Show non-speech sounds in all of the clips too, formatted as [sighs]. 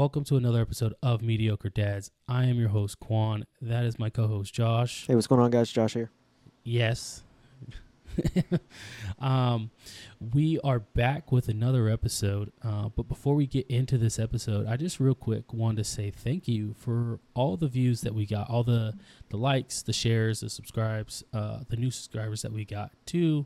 Welcome to another episode of Mediocre Dads. I am your host, Quan. That is my co host, Josh. Hey, what's going on, guys? Josh here. Yes. [laughs] um, we are back with another episode. Uh, but before we get into this episode, I just real quick wanted to say thank you for all the views that we got, all the the likes, the shares, the subscribes, uh, the new subscribers that we got to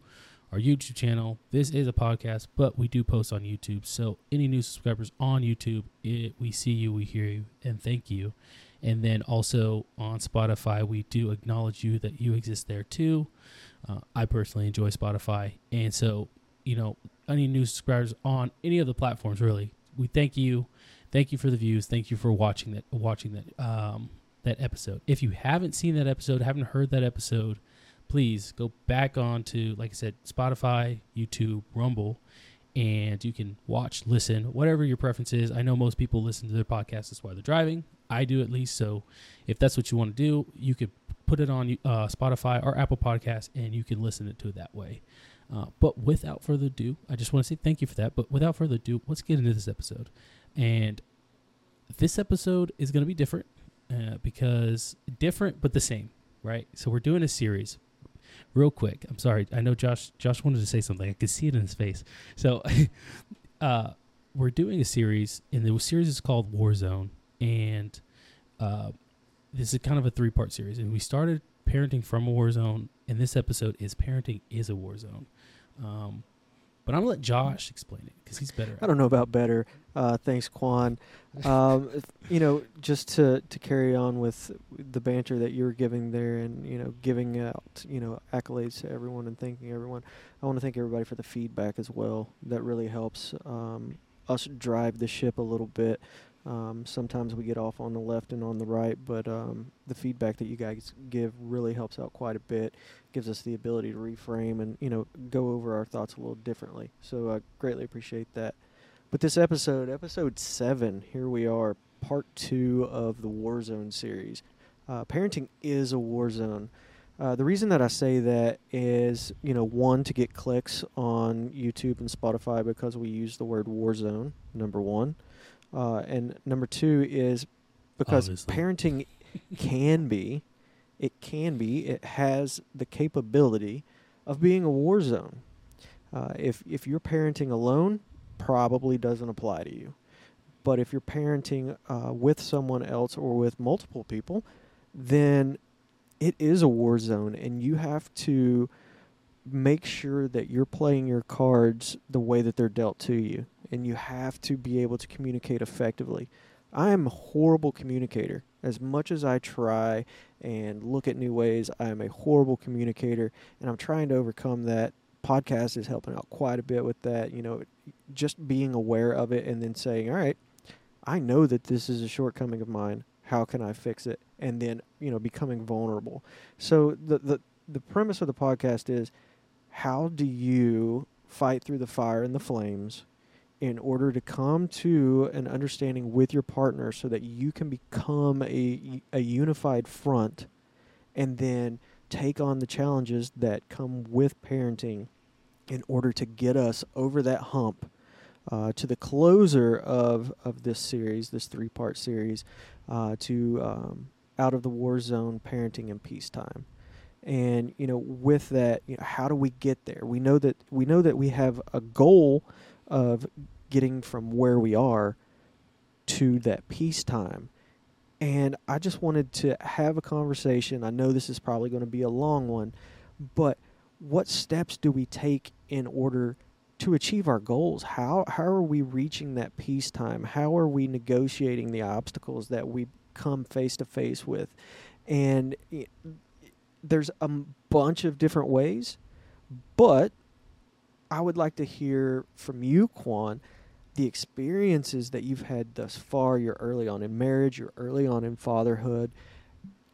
our YouTube channel. This is a podcast, but we do post on YouTube. So any new subscribers on YouTube, it, we see you, we hear you, and thank you. And then also on Spotify, we do acknowledge you that you exist there too. Uh, I personally enjoy Spotify, and so you know any new subscribers on any of the platforms, really, we thank you. Thank you for the views. Thank you for watching that watching that um, that episode. If you haven't seen that episode, haven't heard that episode, please go back on to, like I said, Spotify, YouTube, Rumble, and you can watch, listen, whatever your preference is. I know most people listen to their podcasts while they're driving. I do at least. So if that's what you want to do, you could put it on uh, Spotify or Apple Podcasts and you can listen to it that way. Uh, but without further ado, I just want to say thank you for that. But without further ado, let's get into this episode. And this episode is going to be different uh, because different but the same, right? So we're doing a series real quick. I'm sorry. I know Josh. Josh wanted to say something. I could see it in his face. So, [laughs] uh, we're doing a series, and the series is called Warzone, and uh, this is kind of a three part series. And we started parenting from a war zone, and this episode is parenting is a war zone. Um, but I'm gonna let Josh explain it because he's better. I don't know about better. Uh, thanks, Quan. Um, you know, just to to carry on with the banter that you were giving there, and you know, giving out you know accolades to everyone and thanking everyone. I want to thank everybody for the feedback as well. That really helps um, us drive the ship a little bit. Um, sometimes we get off on the left and on the right, but um, the feedback that you guys give really helps out quite a bit. Gives us the ability to reframe and you know go over our thoughts a little differently. So I greatly appreciate that. But this episode, episode seven, here we are, part two of the Warzone series. Uh, parenting is a war zone. Uh, the reason that I say that is, you know, one to get clicks on YouTube and Spotify because we use the word war zone. Number one. Uh, and number two is because Obviously. parenting [laughs] can be, it can be, it has the capability of being a war zone. Uh, if if you're parenting alone, probably doesn't apply to you. But if you're parenting uh, with someone else or with multiple people, then it is a war zone, and you have to make sure that you're playing your cards the way that they're dealt to you and you have to be able to communicate effectively. I am a horrible communicator. As much as I try and look at new ways, I am a horrible communicator and I'm trying to overcome that. Podcast is helping out quite a bit with that, you know, just being aware of it and then saying, "All right, I know that this is a shortcoming of mine. How can I fix it?" And then, you know, becoming vulnerable. So the the the premise of the podcast is how do you fight through the fire and the flames in order to come to an understanding with your partner so that you can become a, a unified front and then take on the challenges that come with parenting in order to get us over that hump uh, to the closer of, of this series, this three part series, uh, to um, out of the war zone parenting in peacetime. And you know with that you know how do we get there? We know that we know that we have a goal of getting from where we are to that peacetime. And i just wanted to have a conversation. I know this is probably going to be a long one but what steps do we take in order to achieve our goals how how are we reaching that peacetime how are we negotiating the obstacles that we come face to face with and eh, there's a bunch of different ways, but I would like to hear from you, Quan, the experiences that you've had thus far. You're early on in marriage, you're early on in fatherhood.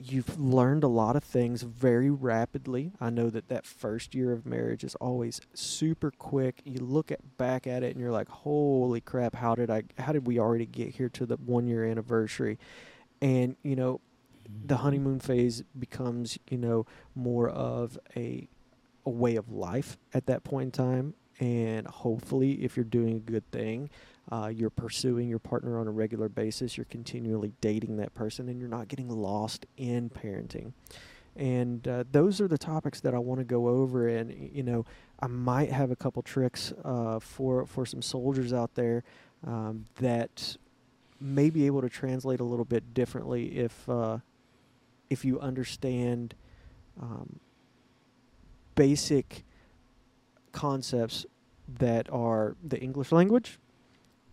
You've learned a lot of things very rapidly. I know that that first year of marriage is always super quick. You look at back at it and you're like, "Holy crap! How did I? How did we already get here to the one year anniversary?" And you know, the mm-hmm. honeymoon phase becomes, you know, more of a a way of life at that point in time. and hopefully, if you're doing a good thing, uh, you're pursuing your partner on a regular basis, you're continually dating that person, and you're not getting lost in parenting. And uh, those are the topics that I want to go over. And you know, I might have a couple tricks uh, for for some soldiers out there um, that may be able to translate a little bit differently if uh, if you understand um, basic concepts that are the English language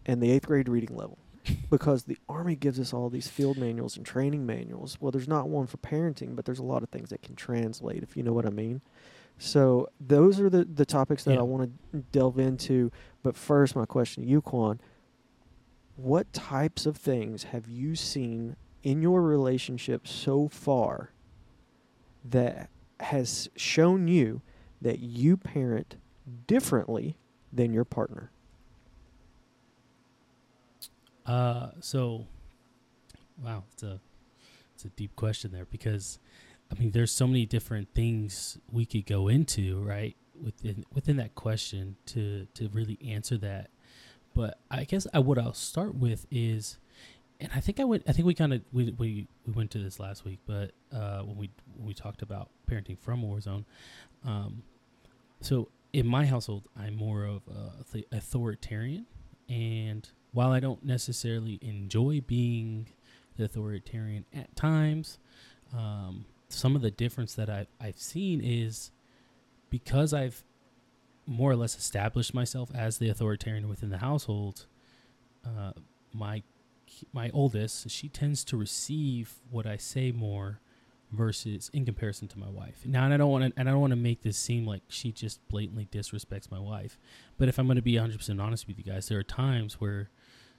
and the eighth grade reading level. because the Army gives us all these field manuals and training manuals. Well, there's not one for parenting, but there's a lot of things that can translate, if you know what I mean. So those are the, the topics that Yeah. I want to delve into. But first, my question to you, Quan, what types of things have you seen in your relationship so far that has shown you that you parent differently than your partner? Uh, so, wow, it's a it's a deep question there because, I mean, there's so many different things we could go into, right? Within within that question to to really answer that, but I guess I what I'll start with is, and I think I went, I think we kind of we, we we went to this last week, but uh, when we when we talked about parenting from a war zone, um, so in my household, I'm more of a th- authoritarian, and while I don't necessarily enjoy being the authoritarian at times, um, some of the difference that I've, I've seen is because I've more or less established myself as the authoritarian within the household. Uh, my my oldest, she tends to receive what I say more versus in comparison to my wife. Now, and I don't want to, and I don't want to make this seem like she just blatantly disrespects my wife. But if I'm going to be 100% honest with you guys, there are times where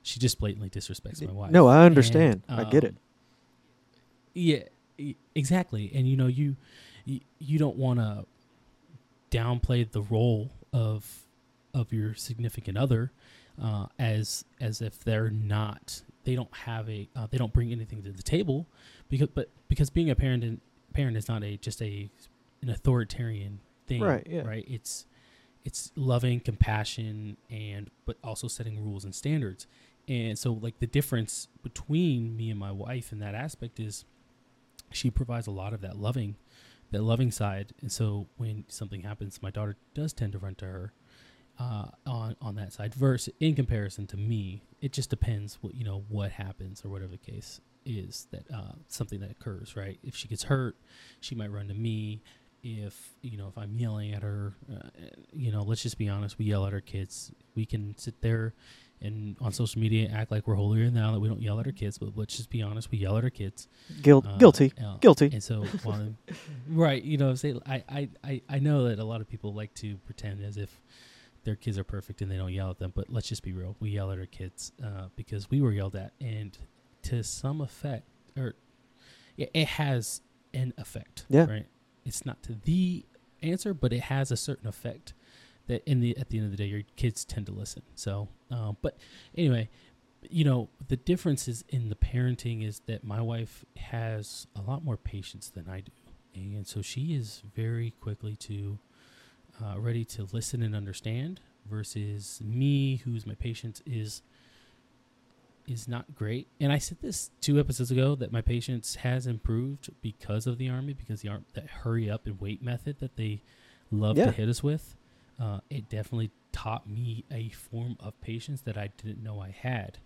she just blatantly disrespects my wife. No, I understand. And, I get it. um, Yeah, e- exactly. And you know, you you, you don't want to downplay the role of of your significant other uh, as as if they're not they don't have a uh, they don't bring anything to the table because but because being a parent and parent is not a just a an authoritarian thing Right, yeah. right it's it's loving compassion and but also setting rules and standards and so like the difference between me and my wife in that aspect is she provides a lot of that loving that loving side. And so when something happens my daughter does tend to run to her uh, on on that side. Versus in comparison to me it just depends what you know what happens or whatever the case is that uh, something that occurs right? If she gets hurt she might run to me. If you know if i'm yelling at her uh, you know let's just be honest we yell at our kids. We can sit there and on social media act like we're holier than thou that we don't yell at our kids but let's just be honest we yell at our kids Guilt, uh, guilty, uh, guilty. and so, [laughs] right, you know, say I, I, I, I know that a lot of people like to pretend as if their kids are perfect and they don't yell at them. But let's just be real: we yell at our kids uh, because we were yelled at, and to some effect, or it, it has an effect. Yeah. Right. It's not to the answer, but it has a certain effect that in the at the end of the day, your kids tend to listen. So, um, but anyway, you know the differences in the parenting is that my wife has a lot more patience than I do, and so she is very quickly to uh, ready to listen and understand versus me, who's my patience is is not great. And I said this two episodes ago that my patience has improved because of the army, because the arm that hurry up and wait method that they love Yeah. to hit us with. Uh, it definitely taught me a form of patience that I didn't know I had,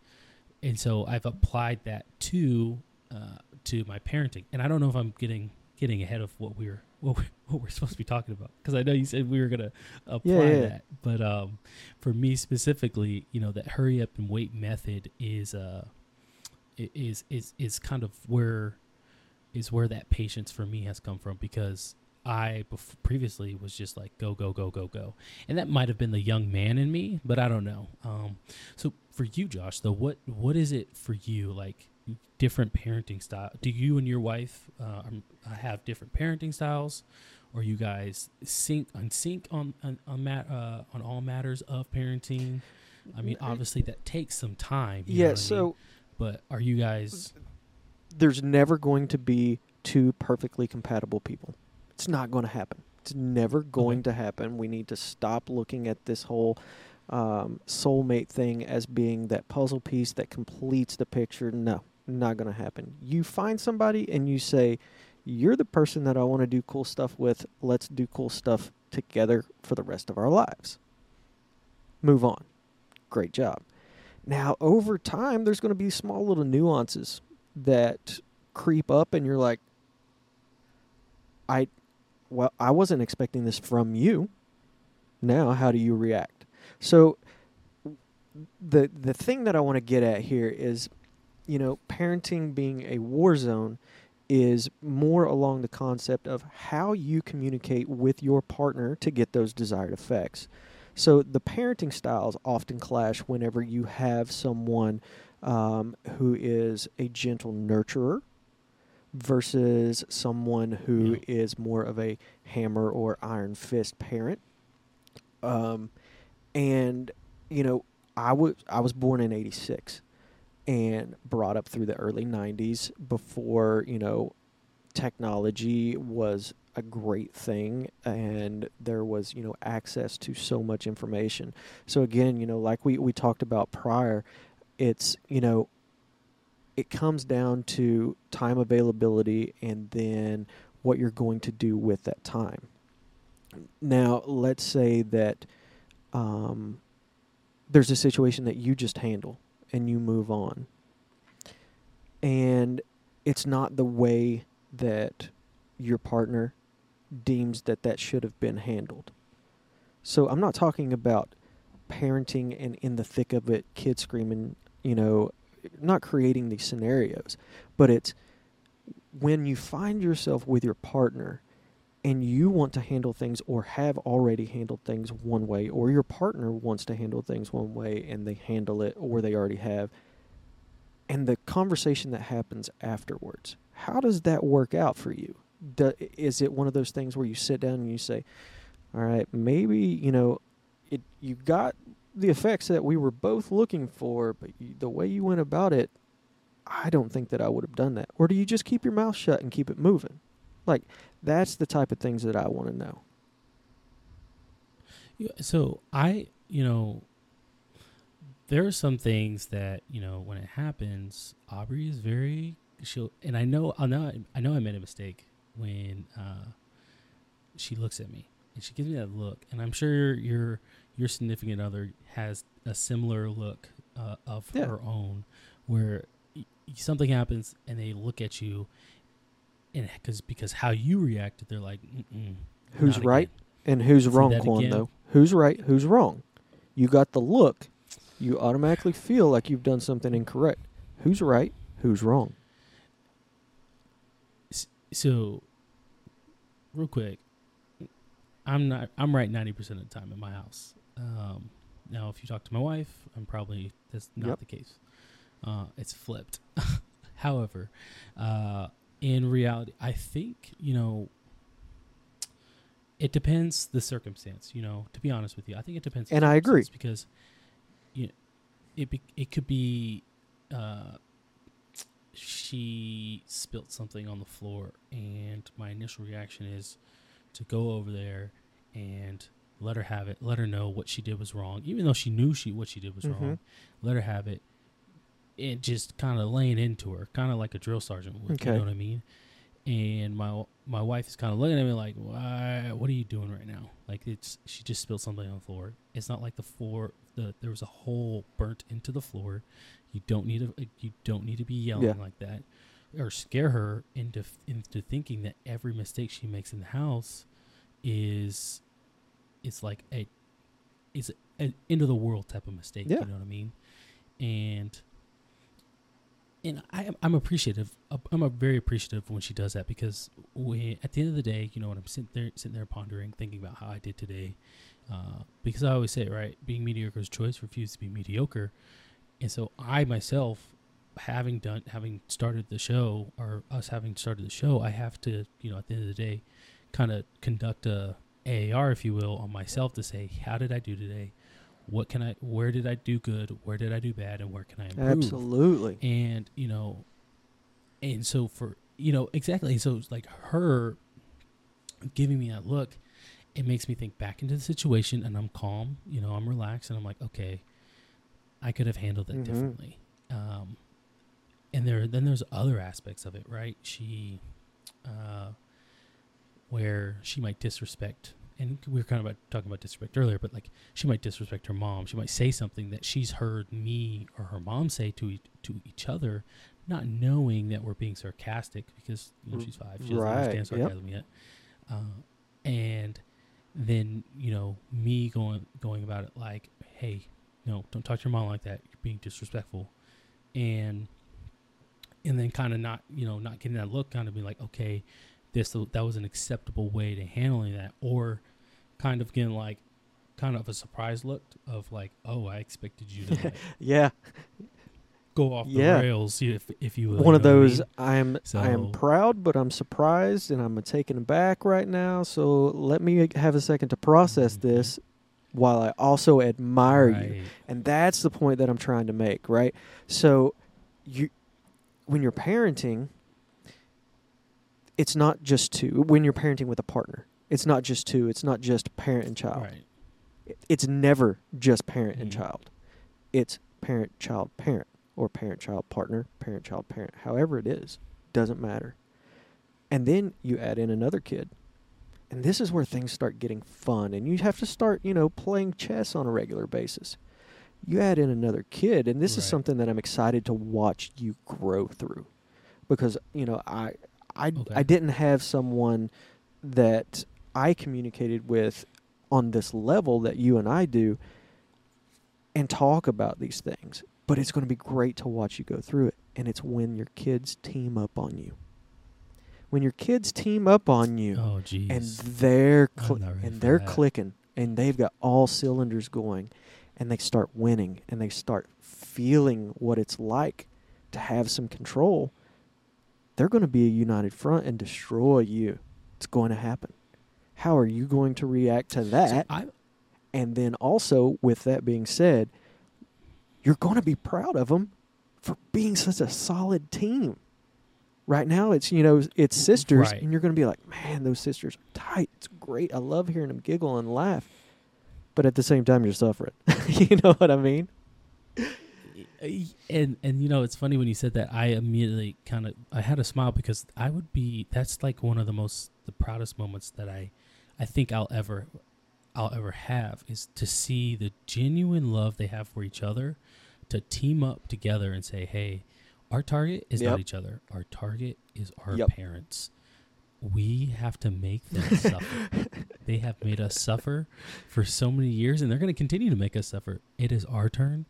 and so I've applied that to uh, to my parenting. And I don't know if I'm getting getting ahead of what we're what we're, what we're supposed to be talking about because I know you said we were gonna apply Yeah, yeah. that, but um, for me specifically, you know, that hurry up and wait method is uh is is is kind of where is where that patience for me has come from because I bef- previously was just like go go go go go, and that might have been the young man in me, but I don't know. Um, so for you, Josh, though, what what is it for you like? Different parenting style. Do you and your wife uh, um, have different parenting styles, or you guys sync on sync on on on, mat, uh, on all matters of parenting? I mean, obviously that takes some time. yeah. what I mean? So but are you guys? there's never going to be two perfectly compatible people. It's not going to happen. It's never going to happen. We need to stop looking at this whole um, soulmate thing as being that puzzle piece that completes the picture. No, not going to happen. You find somebody and you say, You're the person that I want to do cool stuff with. Let's do cool stuff together for the rest of our lives. Move on. Great job. Now, over time, there's going to be small little nuances that creep up, and you're like, I, well, I wasn't expecting this from you. Now, how do you react? So, the the thing that I want to get at here is, you know, parenting being a war zone is more along the concept of how you communicate with your partner to get those desired effects. So the parenting styles often clash whenever you have someone um, who is a gentle nurturer versus someone who Yeah. is more of a hammer or iron fist parent. Um, and you know, I was I was born in '86 and brought up through the early '90s before you know technology was a great thing and there was you know access to so much information so again you know like we, we talked about prior it's you know it comes down to time availability and then what you're going to do with that time now let's say that um, there's a situation that you just handle and you move on and it's not the way that your partner deems that that should have been handled. So I'm not talking about parenting and in the thick of it, kids screaming, you know, not creating these scenarios, but it's when you find yourself with your partner and you want to handle things or have already handled things one way or your partner wants to handle things one way and they handle it or they already have and the conversation that happens afterwards how does that work out for you? Do, is it one of those things where you sit down and you say all right maybe you know it you got the effects that we were both looking for but you, the way you went about it i don't think that i would have done that. Or do you just keep your mouth shut and keep it moving? Like that's the type of things that i want to know. So I, you know, there are some things that you know when it happens, Aubrey is very she'll, and I know I know I know I made a mistake when uh, she looks at me and she gives me that look, and I'm sure your your significant other has a similar look uh, of Yeah. her own, where something happens and they look at you, and because because how you reacted, they're like, Who's right? again." And who's wrong, Quan, though? Who's right? Who's wrong? You got the look. You automatically feel like you've done something incorrect. Who's right? Who's wrong? so real quick i'm not i'm right 90% of the time in my house um, now if you talk to my wife i'm probably that's not Yep. the case uh, it's flipped [laughs] however uh, in reality i think you know it depends the circumstance you know to be honest with you i think it depends the And I agree. because you know, it be, it could be uh, she spilt something on the floor and my initial reaction is to go over there and let her have it let her know what she did was wrong even though she knew she what she did was Mhm. wrong let her have it and just kind of laying into her kind of like a drill sergeant would you Okay. know what i mean and my my wife is kind of looking at me like why what are you doing right now like it's she just spilled something on the floor it's not like the floor the there was a hole burnt into the floor you don't need to you don't need to be yelling Yeah. like that or scare her into into thinking that every mistake she makes in the house is is like a it's an end of the world type of mistake Yeah. you know what i mean and and I am I'm appreciative. I'm a very appreciative when she does that because when at the end of the day, you know, when I'm sitting there sitting there pondering, thinking about how I did today, uh, because I always say, right, being mediocre is choice, refuse to be mediocre, and so I myself, having done, having started the show, or us having started the show, I have to, you know, at the end of the day, kind of conduct a AAR, if you will, on myself to say, how did I do today? What can I? Where did I do good? Where did I do bad? And where can I improve? Absolutely. and you know and so for you know exactly so it's like her giving me that look it makes me think back into the situation and I'm calm, you know, I'm relaxed and I'm like, okay, I could have handled it Mhm. differently. Um, and there, then there's other aspects of it, right? She, uh, where she might disrespect, and we were kind of about talking about disrespect earlier, but like she might disrespect her mom. She might say something that she's heard me or her mom say to e- to each other, not knowing that we're being sarcastic because you know she's five, she doesn't right, understand yep. sarcasm yet, uh, and then you know me going going about it like, hey, no, don't talk to your mom like that. You're being disrespectful, and and then kind of not you know not getting that look, kind of being like, okay, this that was an acceptable way to handling that, or kind of getting like kind of a surprise look of like, oh, I expected you to like, [laughs] Yeah, go off Yeah. the rails, if if you one of what I those. mean? I'm I am proud, but I'm surprised, and I'm taken aback right now. So let me have a second to process Mhm. this, while I also admire you. And that's the point that I'm trying to make, right? So you when you're parenting, it's not just two. When you're parenting with a partner, it's not just two. It's not just parent and child. Right. It's never just parent and Mhm. child. It's parent, child, parent, or parent, child, partner, parent, child, parent. However it is, doesn't matter. And then you add in another kid. And this is where things start getting fun and you have to start, you know, playing chess on a regular basis. You add in another kid and this is something that I'm excited to watch you grow through. Because, you know, I I Okay. I didn't have someone that I communicated with on this level that you and I do and talk about these things. But it's going to be great to watch you go through it. And it's when your kids team up on you. When your kids team up on you Oh, jeez. and they're and they're that. clicking and they've got all cylinders going and they start winning and they start feeling what it's like to have some control they're going to be a united front and destroy you. It's going to happen. How are you going to react to So that? I, and then also with that being said you're going to be proud of them for being such a solid team. Right now it's you know it's sisters Right. and you're going to be like man those sisters are tight. It's great. I love hearing them giggle and laugh. But at the same time you're suffering. [laughs] You know what i mean and and you know it's funny when you said that i immediately kind of i had a smile because i would be that's like one of the most the proudest moments that i i think i'll ever i'll ever have is to see the genuine love they have for each other to team up together and say hey our target is Yep. not each other. Our target is our Yep. parents. We have to make them [laughs] suffer. They have made us suffer for so many years and they're going to continue to make us suffer. It is our turn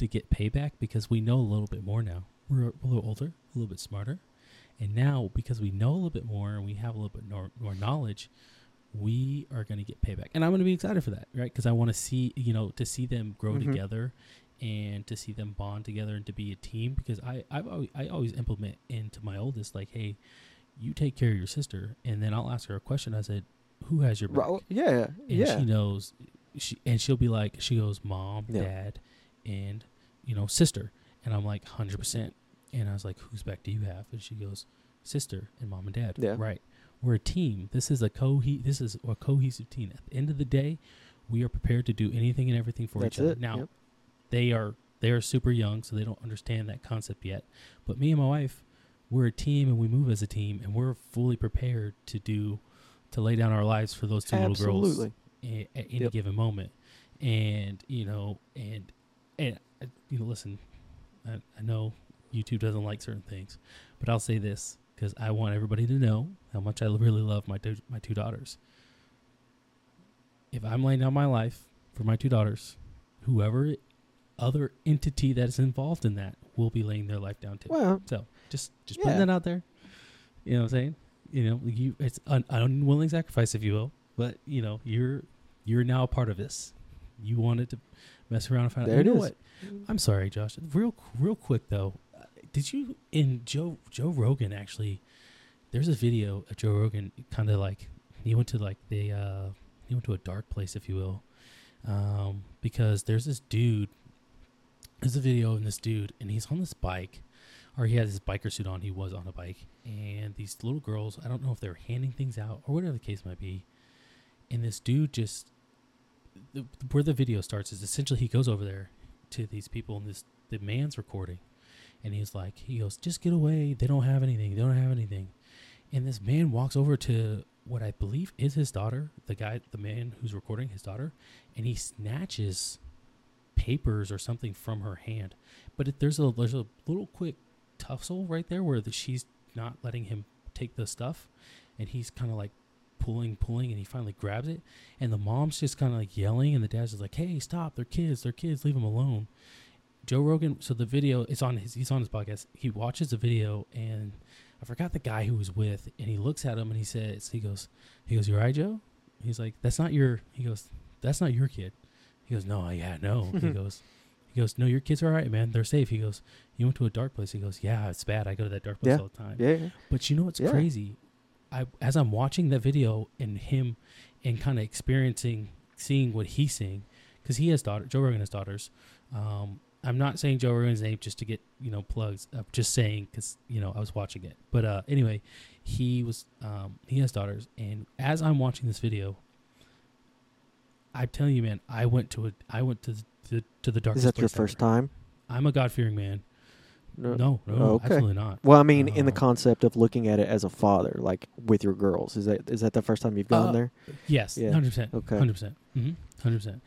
to get payback because we know a little bit more now. We're a little older, a little bit smarter. And now, because we know a little bit more and we have a little bit more, more knowledge, we are going to get payback. And I'm going to be excited for that, right? Because I want to see, you know, to see them grow Mhm. together and to see them bond together and to be a team. Because I, I've always, I always implement into my oldest, like, hey, you take care of your sister. And then I'll ask her a question. I said, who has your back? Right, yeah and yeah she knows she and she'll be like she goes mom Yeah. dad and you know sister. And i'm like 100% and i was like whose back do you have? And she goes sister and mom and dad. Yeah. right. We're a team. This is a co this is a cohesive team. At the end of the day we are prepared to do anything and everything for That's each other. it, now yep. they are they are super young so they don't understand that concept yet. But me and my wife we're a team and we move as a team and we're fully prepared to do to lay down our lives for those two little girls absolutely. a- at any Yep. given moment. And you know and and uh, you know listen I, I know youtube doesn't like certain things but i'll say this because i want everybody to know how much i really love my two, my two daughters if i'm laying down my life for my two daughters whoever other entity that is involved in that will be laying their life down too well so just just Yeah. putting that out there. You know what I'm saying? You know, you it's an unwilling sacrifice, if you will. But you know, you're you're now a part of this. You wanted to mess around and find There out. You know is. what? I'm sorry, Josh. Real real quick though, uh, did you in Joe Joe Rogan actually? There's a video of Joe Rogan kind of like he went to like the uh he went to a dark place, if you will, um, because there's this dude. There's a video of this dude, and he's on this bike, or he has his biker suit on. He was on a bike, and these little girls. I don't know if they were handing things out or whatever the case might be. and this dude just the, where the video starts is essentially he goes over there to these people and this the man's recording. And he's like he goes just get away. They don't have anything. They don't have anything. And this man walks over to what i believe is his daughter the guy the man who's recording his daughter and he snatches papers or something from her hand. But there's a there's a little quick tussle right there where the, she's not letting him take the stuff. And he's kind of like pulling, pulling, and he finally grabs it. And the mom's just kind of like yelling, and the dad's just like, "Hey, stop! They're kids. They're kids. Leave them alone." Joe Rogan. So the video is on his. He's on his podcast. He watches the video, and I forgot the guy who was with, and he looks at him and he says, "He goes, he goes, you're right, Joe?" He's like, "That's not your." He goes, "That's not your kid." He goes, "No, yeah, no." he [laughs] goes. He goes, no, your kids are all right, man. They're safe. He goes, you went to a dark place. He goes, yeah, it's bad. I go to that dark place Yeah. all the time. Yeah. But you know what's Yeah. crazy? I as I'm watching that video and him and kind of experiencing seeing what he's seeing because he has daughter Joe Rogan has daughters. Um, I'm not saying Joe Rogan's name just to get you know plugs. I'm just saying because you know I was watching it. But uh, anyway, he was um, he has daughters, and as I'm watching this video, I'm telling you, man, I went to a I went to the, to, to the darkest. Is that your first ever. time? I'm a God fearing man. No, no, Oh, okay. absolutely not. Well, I mean, in the Um, concept of looking at it as a father, like with your girls, is that is that the first time you've gone Uh, there? Yes, Yeah. hundred percent. Okay. hundred percent. Hundred percent.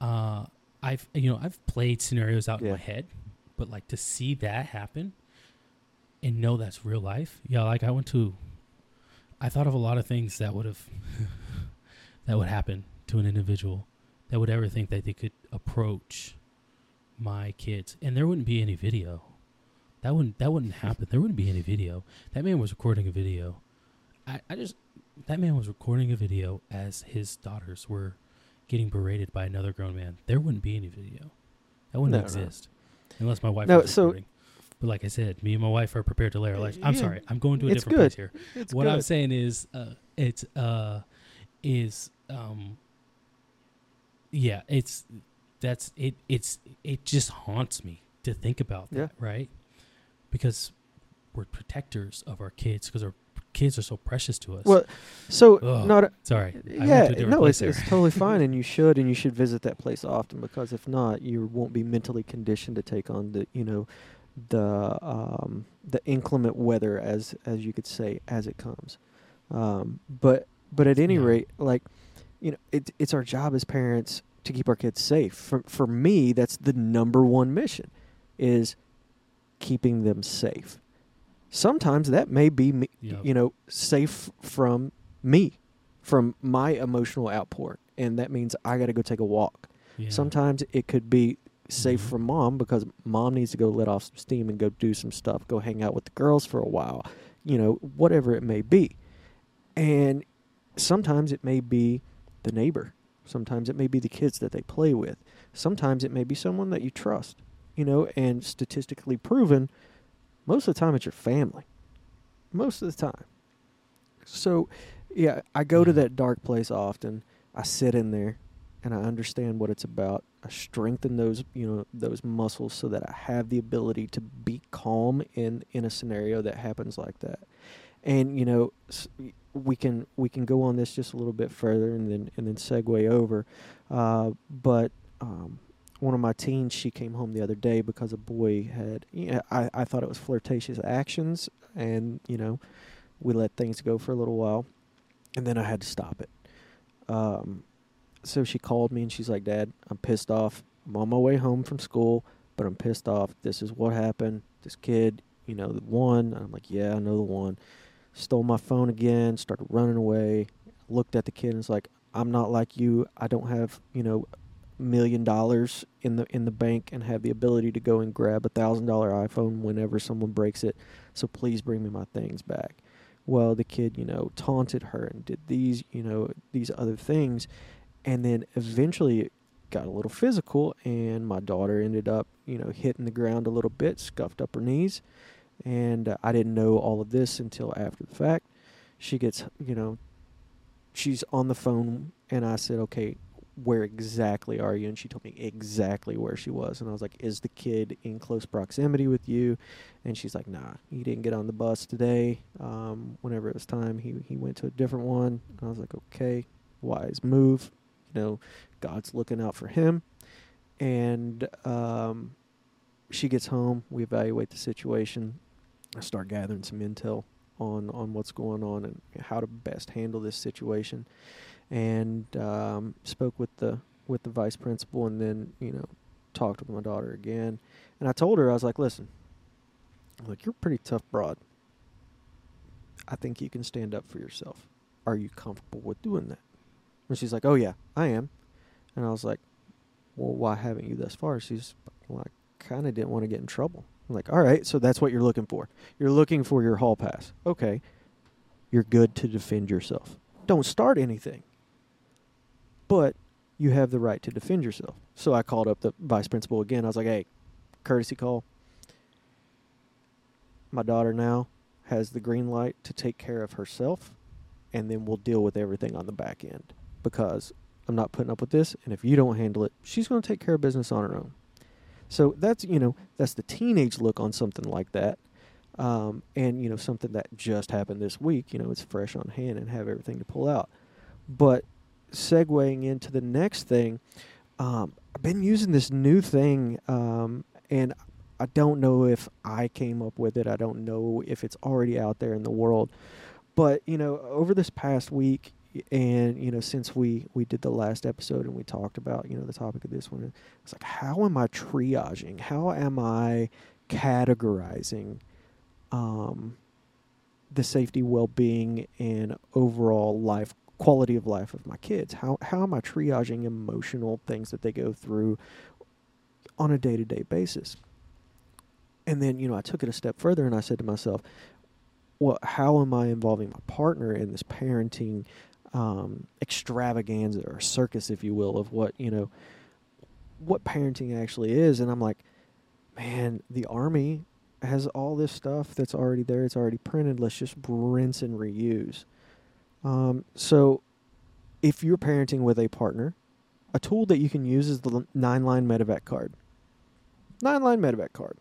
Uh, I've you know I've played scenarios out in my head, but like to see that happen and know that's real life. Yeah, like I went to. I thought of a lot of things that would have [laughs] that would happen to an individual that would ever think that they could approach my kids, and there wouldn't be any video. That wouldn't that wouldn't happen. There wouldn't be any video. That man was recording a video. I, I just that man was recording a video as his daughters were getting berated by another grown man. There wouldn't be any video. That wouldn't No, no. exist unless my wife No, was so- recording. But like I said, me and my wife are prepared to lay our lives. I'm Yeah, sorry. I'm going to a different good. place here. It's what I'm saying is, uh, it's uh, is um, yeah, it's that's it. It's it just haunts me to think about that, Yeah. right? Because we're protectors of our kids because our kids are so precious to us. Well, so not. sorry, yeah, no, it's, it's totally [laughs] fine, and you should, and you should visit that place often because if not, you won't be mentally conditioned to take on the, you know, the um, the inclement weather as as you could say as it comes. Um, but but at any Yeah. rate, like, you know, it, it's our job as parents to keep our kids safe. For for me, that's the number one mission, is keeping them safe. Sometimes that may be me, Yep. you know, safe from me, from my emotional outpour, and that means I got to go take a walk. Yeah. Sometimes it could be safe Mhm. from mom because mom needs to go let off some steam and go do some stuff, go hang out with the girls for a while, you know, whatever it may be. And sometimes it may be the neighbor. Sometimes it may be the kids that they play with. Sometimes it may be someone that you trust, you know, and statistically proven, most of the time it's your family. Most of the time. So, yeah, I go to that dark place often. I sit in there and I understand what it's about. I strengthen those, you know, those muscles so that I have the ability to be calm in in a scenario that happens like that. And you know, we can we can go on this just a little bit further and then and then segue over. Uh, but um, one of my teens, she came home the other day because a boy had. Yeah, I I thought it was flirtatious actions, and you know, we let things go for a little while, and then I had to stop it. Um, so she called me and she's like, "Dad, I'm pissed off. I'm on my way home from school, but I'm pissed off. This is what happened. This kid, you know, the one." I'm like, "Yeah, I know the one." Stole my phone again. Started running away. Looked at the kid and was like, "I'm not like you. I don't have, you know, million dollars in the in the bank and have the ability to go and grab a thousand dollar iPhone whenever someone breaks it. So please bring me my things back." Well, the kid, you know, taunted her and did these, you know, these other things, and then eventually it got a little physical, and my daughter ended up, you know, hitting the ground a little bit, scuffed up her knees, and uh, I didn't know all of this until after the fact. She gets, you know, she's on the phone, and I said, okay, where exactly are you? And she told me exactly where she was. And I was like, is the kid in close proximity with you? And she's like, nah, he didn't get on the bus today. Um, whenever it was time, he, he went to a different one. I was like, okay, wise move. You know, God's looking out for him. And um, she gets home. We evaluate the situation. I start gathering some intel on on what's going on and how to best handle this situation. And um, spoke with the with the vice principal, and then you know talked with my daughter again. And I told her I was like, listen, like you're a pretty tough broad. I think you can stand up for yourself. Are you comfortable with doing that? And she's like, oh yeah, I am. And I was like, well, why haven't you thus far? She's I kind of didn't want to get in trouble. I'm like, all right, so that's what you're looking for. You're looking for your hall pass. Okay. You're good to defend yourself. Don't start anything. But you have the right to defend yourself. So I called up the vice principal again. I was like, hey, courtesy call. My daughter now has the green light to take care of herself, and then we'll deal with everything on the back end because I'm not putting up with this. And if you don't handle it, she's going to take care of business on her own. So that's you know that's the teenage look on something like that, um, and you know something that just happened this week. You know it's fresh on hand and have everything to pull out. But segueing into the next thing, um, I've been using this new thing, um, and I don't know if I came up with it. I don't know if it's already out there in the world. But you know, over this past week, and you know since we we did the last episode and we talked about you know the topic of this one it's like how am i triaging how am i categorizing um the safety well-being and overall life quality of life of my kids how how am i triaging emotional things that they go through on a day-to-day basis and then you know i took it a step further and i said to myself well how am i involving my partner in this parenting um, extravaganza or circus, if you will, of what you know, what parenting actually is. And I'm like, man, the army has all this stuff that's already there. It's already printed. Let's just rinse and reuse. Um, so, if you're parenting with a partner, a tool that you can use is the nine line medevac card. Nine line medevac card.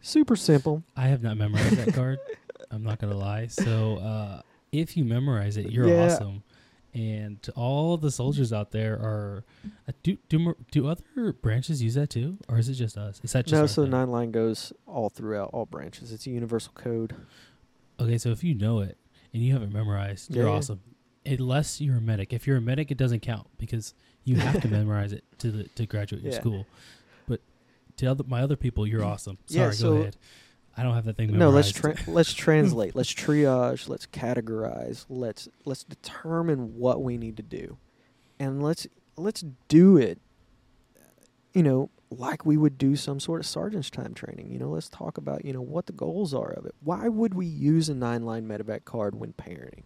Super simple. I have not memorized that card. [laughs] I'm not gonna lie. So uh, if you memorize it, you're Yeah. awesome. And to all the soldiers out there are uh, do do do other branches use that too, or is it just us? Is that just no, so the nine line goes all throughout all branches. It's a universal code. Okay, so if you know it and you have it memorized, you're Yeah. awesome. Unless you're a medic. If you're a medic, it doesn't count because you [laughs] have to memorize it to the, to graduate your Yeah. school. But to other, my other people, you're awesome. Sorry, Yeah, go so- ahead. I don't have that thing No, let's tra- let's [laughs] translate. Let's triage. Let's categorize. Let's let's determine what we need to do, and let's let's do it. You know, like we would do some sort of sergeant's time training. You know, let's talk about you know what the goals are of it. Why would we use a nine line medevac card when parenting?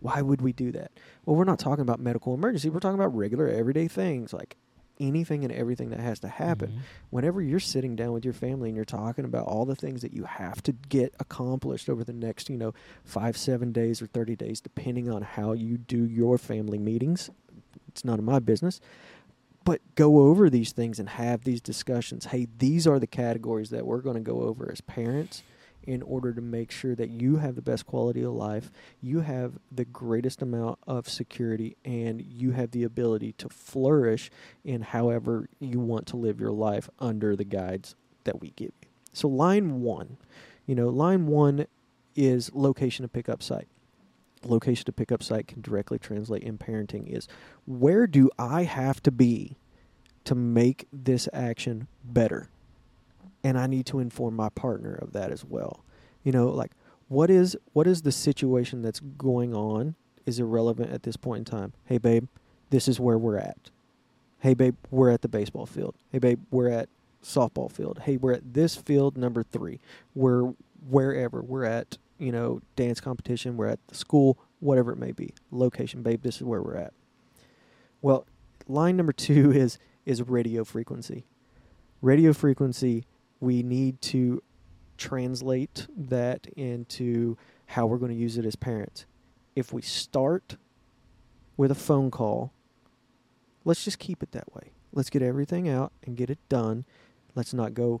Why would we do that? Well, we're not talking about medical emergency. We're talking about regular everyday things like anything and everything that has to happen Mhm. whenever you're sitting down with your family and you're talking about all the things that you have to get accomplished over the next, you know, five, seven days or 30 days, depending on how you do your family meetings, it's none of my business. But go over these things and have these discussions. Hey, these are the categories that we're going to go over as parents in order to make sure that you have the best quality of life, you have the greatest amount of security, and you have the ability to flourish in however you want to live your life under the guides that we give you. So, line one, you know, line one is location to pickup site. Location to pickup site can directly translate in parenting is where do I have to be to make this action better? And I need to inform my partner of that as well. You know, like what is what is the situation that's going on is irrelevant at this point in time. Hey babe, this is where we're at. Hey babe, we're at the baseball field. Hey babe, we're at softball field. Hey, we're at this field number 3. We're wherever. We're at, you know, dance competition, we're at the school, whatever it may be. Location, babe, this is where we're at. Well, line number 2 [laughs] is is radio frequency. Radio frequency, we need to translate that into how we're going to use it as parents. If we start with a phone call, let's just keep it that way. Let's get everything out and get it done. Let's not go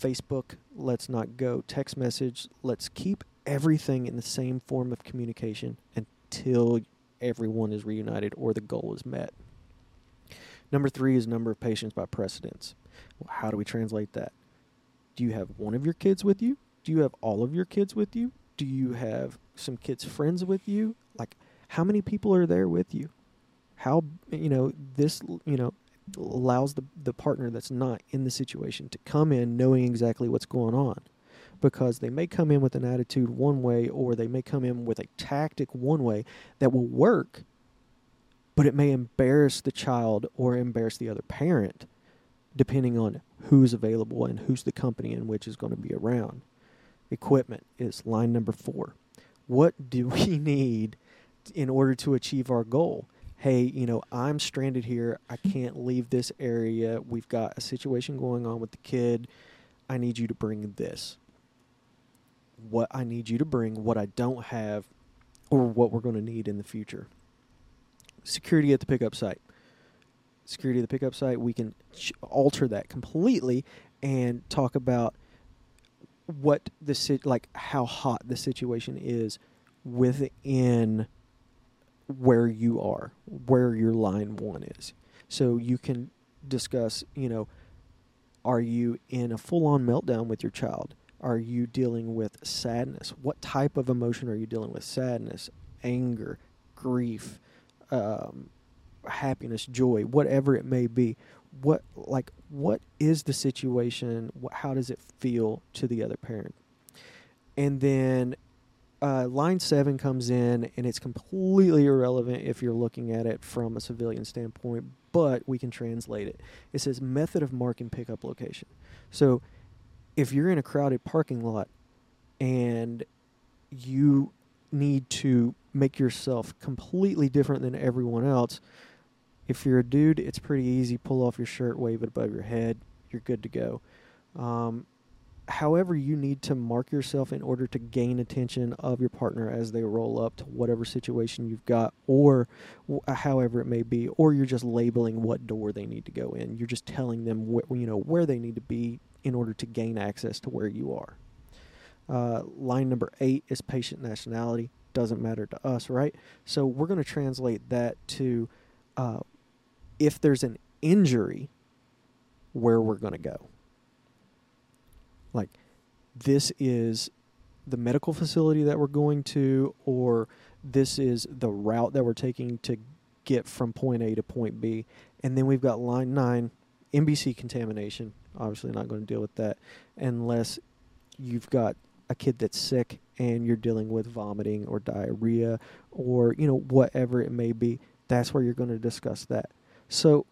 Facebook. Let's not go text message. Let's keep everything in the same form of communication until everyone is reunited or the goal is met. Number three is number of patients by precedence. Well, how do we translate that? Do you have one of your kids with you? Do you have all of your kids with you? Do you have some kids' friends with you? Like, how many people are there with you? How, you know, this, you know, allows the, the partner that's not in the situation to come in knowing exactly what's going on because they may come in with an attitude one way or they may come in with a tactic one way that will work but it may embarrass the child or embarrass the other parent depending on who's available and who's the company in which is going to be around equipment is line number 4 what do [laughs] we need in order to achieve our goal hey, you know, I'm stranded here. I can't leave this area. We've got a situation going on with the kid. I need you to bring this. What I need you to bring, what I don't have, or what we're going to need in the future. Security at the pickup site. Security at the pickup site, we can alter that completely and talk about what the sit like how hot the situation is within where you are, where your line one is. So you can discuss, you know, are you in a full on meltdown with your child? Are you dealing with sadness? What type of emotion are you dealing with? Sadness, anger, grief, um, happiness, joy, whatever it may be. What like what is the situation? How does it feel to the other parent? And then uh, line seven comes in, and it's completely irrelevant if you're looking at it from a civilian standpoint, but we can translate it. It says method of mark marking pickup location. So if you're in a crowded parking lot and you need to make yourself completely different than everyone else, if you're a dude, it's pretty easy. Pull off your shirt, wave it above your head, you're good to go. Um, however you need to mark yourself in order to gain attention of your partner as they roll up to whatever situation you've got or uh, however it may be or you're just labeling what door they need to go in you're just telling them wh- you know where they need to be in order to gain access to where you are. Uh, line number eight is patient nationality. Doesn't matter to us right? So we're going to translate that to uh, if there's an injury where we're going to go. Like this is the medical facility that we're going to or this is the route that we're taking to get from point A to point B. And then we've got line 9 NBC contamination. Obviously not going to deal with that unless you've got a kid that's sick and you're dealing with vomiting or diarrhea or you know whatever it may be that's where you're going to discuss that so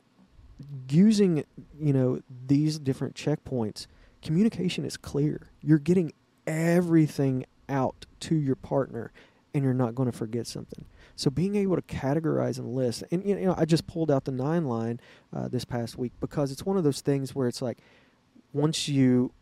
using you know these different checkpoints communication is clear. You're getting everything out to your partner and you're not going to forget something. So being able to categorize and list, and you know, I just pulled out the nine line uh, this past week because it's one of those things where it's like once you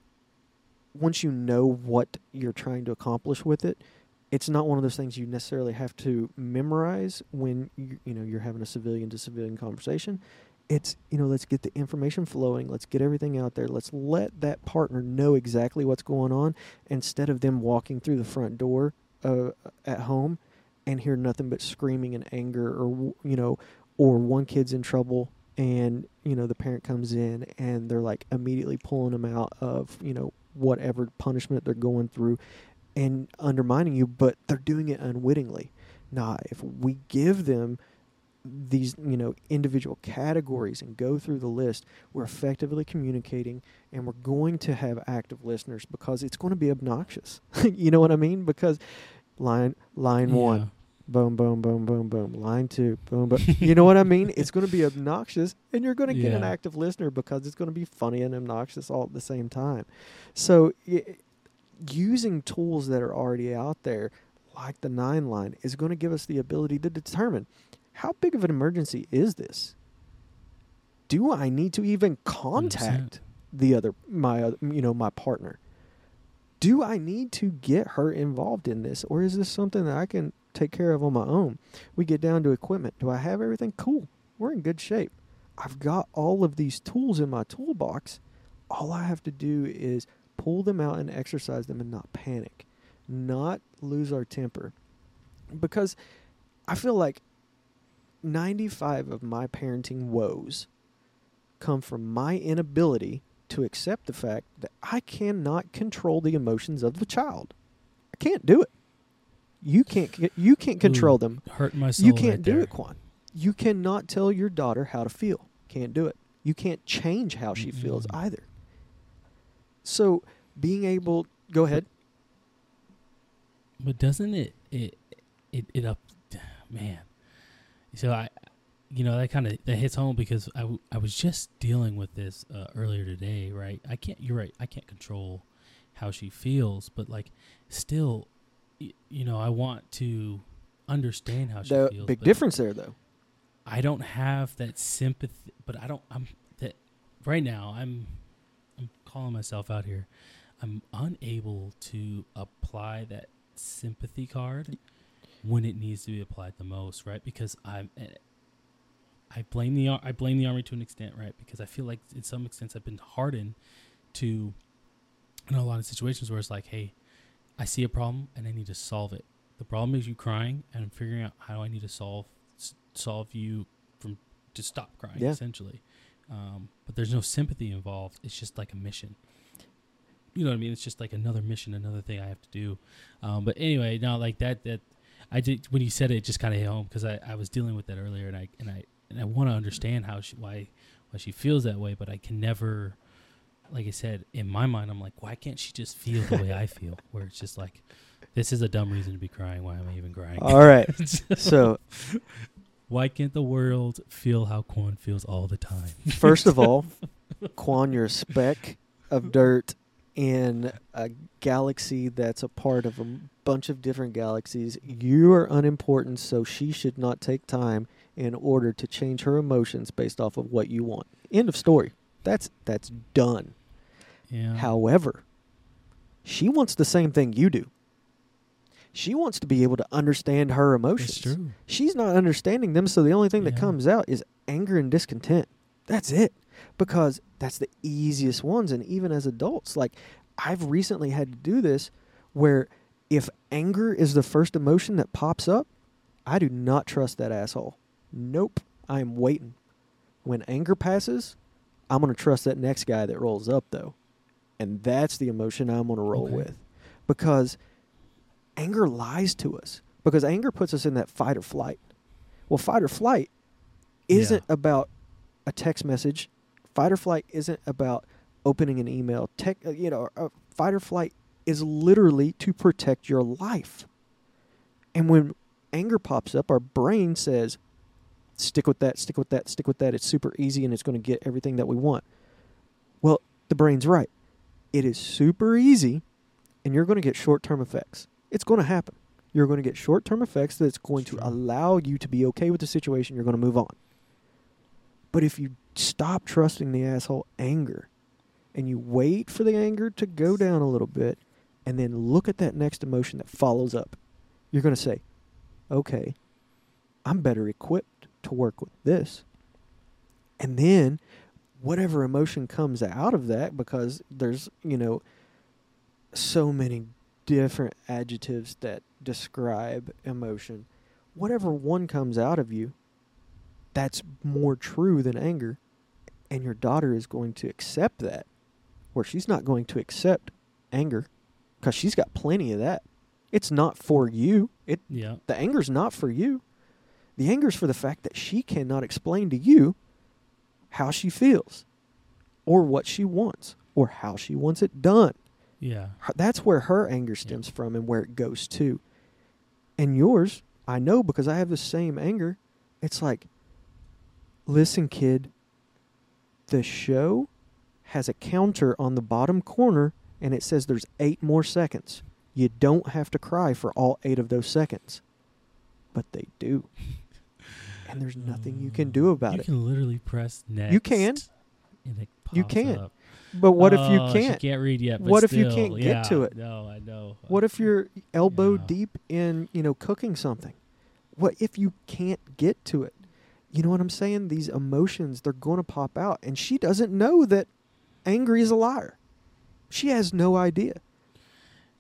once you know what you're trying to accomplish with it, it's not one of those things you necessarily have to memorize when you, you know you're having a civilian to civilian conversation. It's you know let's get the information flowing. Let's get everything out there. Let's let that partner know exactly what's going on instead of them walking through the front door uh, at home and hear nothing but screaming and anger or you know or one kid's in trouble and you know the parent comes in and they're like immediately pulling them out of you know whatever punishment they're going through and undermining you but they're doing it unwittingly. Nah if we give them these you know individual categories and go through the list we're effectively communicating and we're going to have active listeners because it's going to be obnoxious. [laughs] You know what i mean? Because line line yeah. one boom boom boom boom boom line two boom boom [laughs] you know what i mean it's going to be obnoxious and you're going to get yeah. an active listener because it's going to be funny and obnoxious all at the same time so it, using tools that are already out there like the nine line is going to give us the ability to determine how big of an emergency is this? Do I need to even contact 100%. the other my you know my partner? Do I need to get her involved in this or is this something that I can take care of on my own? We get down to equipment. Do I have everything? Cool. We're in good shape. I've got all of these tools in my toolbox. All I have to do is pull them out and exercise them and not panic, not lose our temper. Because I feel like 95 of my parenting woes come from my inability to accept the fact that I cannot control the emotions of the child. I can't do it. You can't you can't control Ooh, them. Hurting my soul. You can't right do there. it, Quan. You cannot tell your daughter how to feel. Can't do it. You can't change how she feels Mm-mm. either. So being able go ahead. But doesn't it it it it up [sighs] man. So I you know that kind of that hits home because I, w- I was just dealing with this uh, earlier today, right? I can't you're right. I can't control how she feels, but like still y- you know, I want to understand how she The feels. big difference there though. I don't have that sympathy, but I don't I'm that right now I'm I'm calling myself out here. I'm unable to apply that sympathy card when it needs to be applied the most, right? Because I'm eh, I blame the I blame the army to an extent, right? Because I feel like in some extent I've been hardened to in a lot of situations where it's like, hey, I see a problem and I need to solve it. The problem is you crying, and I'm figuring out how I need to solve solve you from to stop crying, Yeah. essentially. Um, but there's no sympathy involved. It's just like a mission. You know what I mean? It's just like another mission, another thing I have to do. Um, but anyway, now like that that I did when you said it, it just kind of hit home because I, I was dealing with that earlier, and I and I and I want to understand how she why why she feels that way, but I can never. Like I said, in my mind, I'm like, why can't she just feel the way I feel? [laughs] Where it's just like, this is a dumb reason to be crying. Why am I even crying? All right. [laughs] so Why can't the world feel how Quan feels all the time? First of all, [laughs] Quan, you're a speck of dirt in a galaxy that's a part of a bunch of different galaxies. You are unimportant, so she should not take time in order to change her emotions based off of what you want. End of story. That's that's done. Yeah. However, she wants the same thing you do. She wants to be able to understand her emotions. She's not understanding them, so the only thing that comes out is anger and discontent. That's it. Because that's the easiest ones. And even as adults, like I've recently had to do this where if anger is the first emotion that pops up, I do not trust that asshole. Nope. I am waiting. When anger passes, I'm going to trust that next guy that rolls up, though. And that's the emotion I'm going to roll Okay. with. Because anger lies to us. Because anger puts us in that fight or flight. Well, fight or flight isn't Yeah. about a text message. Fight or flight isn't about opening an email. Tech, uh, you know, uh, fight or flight is literally to protect your life. And when anger pops up, our brain says, stick with that, stick with that, stick with that. It's super easy and it's going to get everything that we want. Well, the brain's right. It is super easy and you're going to get short term effects. It's going to happen. You're going to get short term effects that's going to allow you to be okay with the situation. You're going to move on. But if you stop trusting the asshole anger and you wait for the anger to go down a little bit and then look at that next emotion that follows up, you're going to say, okay, I'm better equipped to work with this. And then whatever emotion comes out of that, because there's, you know, so many different adjectives that describe emotion, whatever one comes out of you, that's more true than anger. And your daughter is going to accept that, where she's not going to accept anger because she's got plenty of that. It's not for you. It Yeah. the anger's not for you. The anger's for the fact that she cannot explain to you how she feels or what she wants or how she wants it done. Yeah. That's where her anger stems from and where it goes to. And yours, I know because I have the same anger. It's like, listen, kid, the show has a counter on the bottom corner and it says there's eight more seconds. You don't have to cry for all eight of those seconds. But they do. And there's nothing you can mm. do about you it. You can literally press next. You can. And it You can. up. But what if you Oh, can't? She can't read yet. But What if you can't get yeah, to it? No, I know. What if you're elbow Yeah. deep in, you know, cooking something? What if you can't get to it? You know what I'm saying? These emotions, they're going to pop out. And she doesn't know that angry is a liar. She has no idea.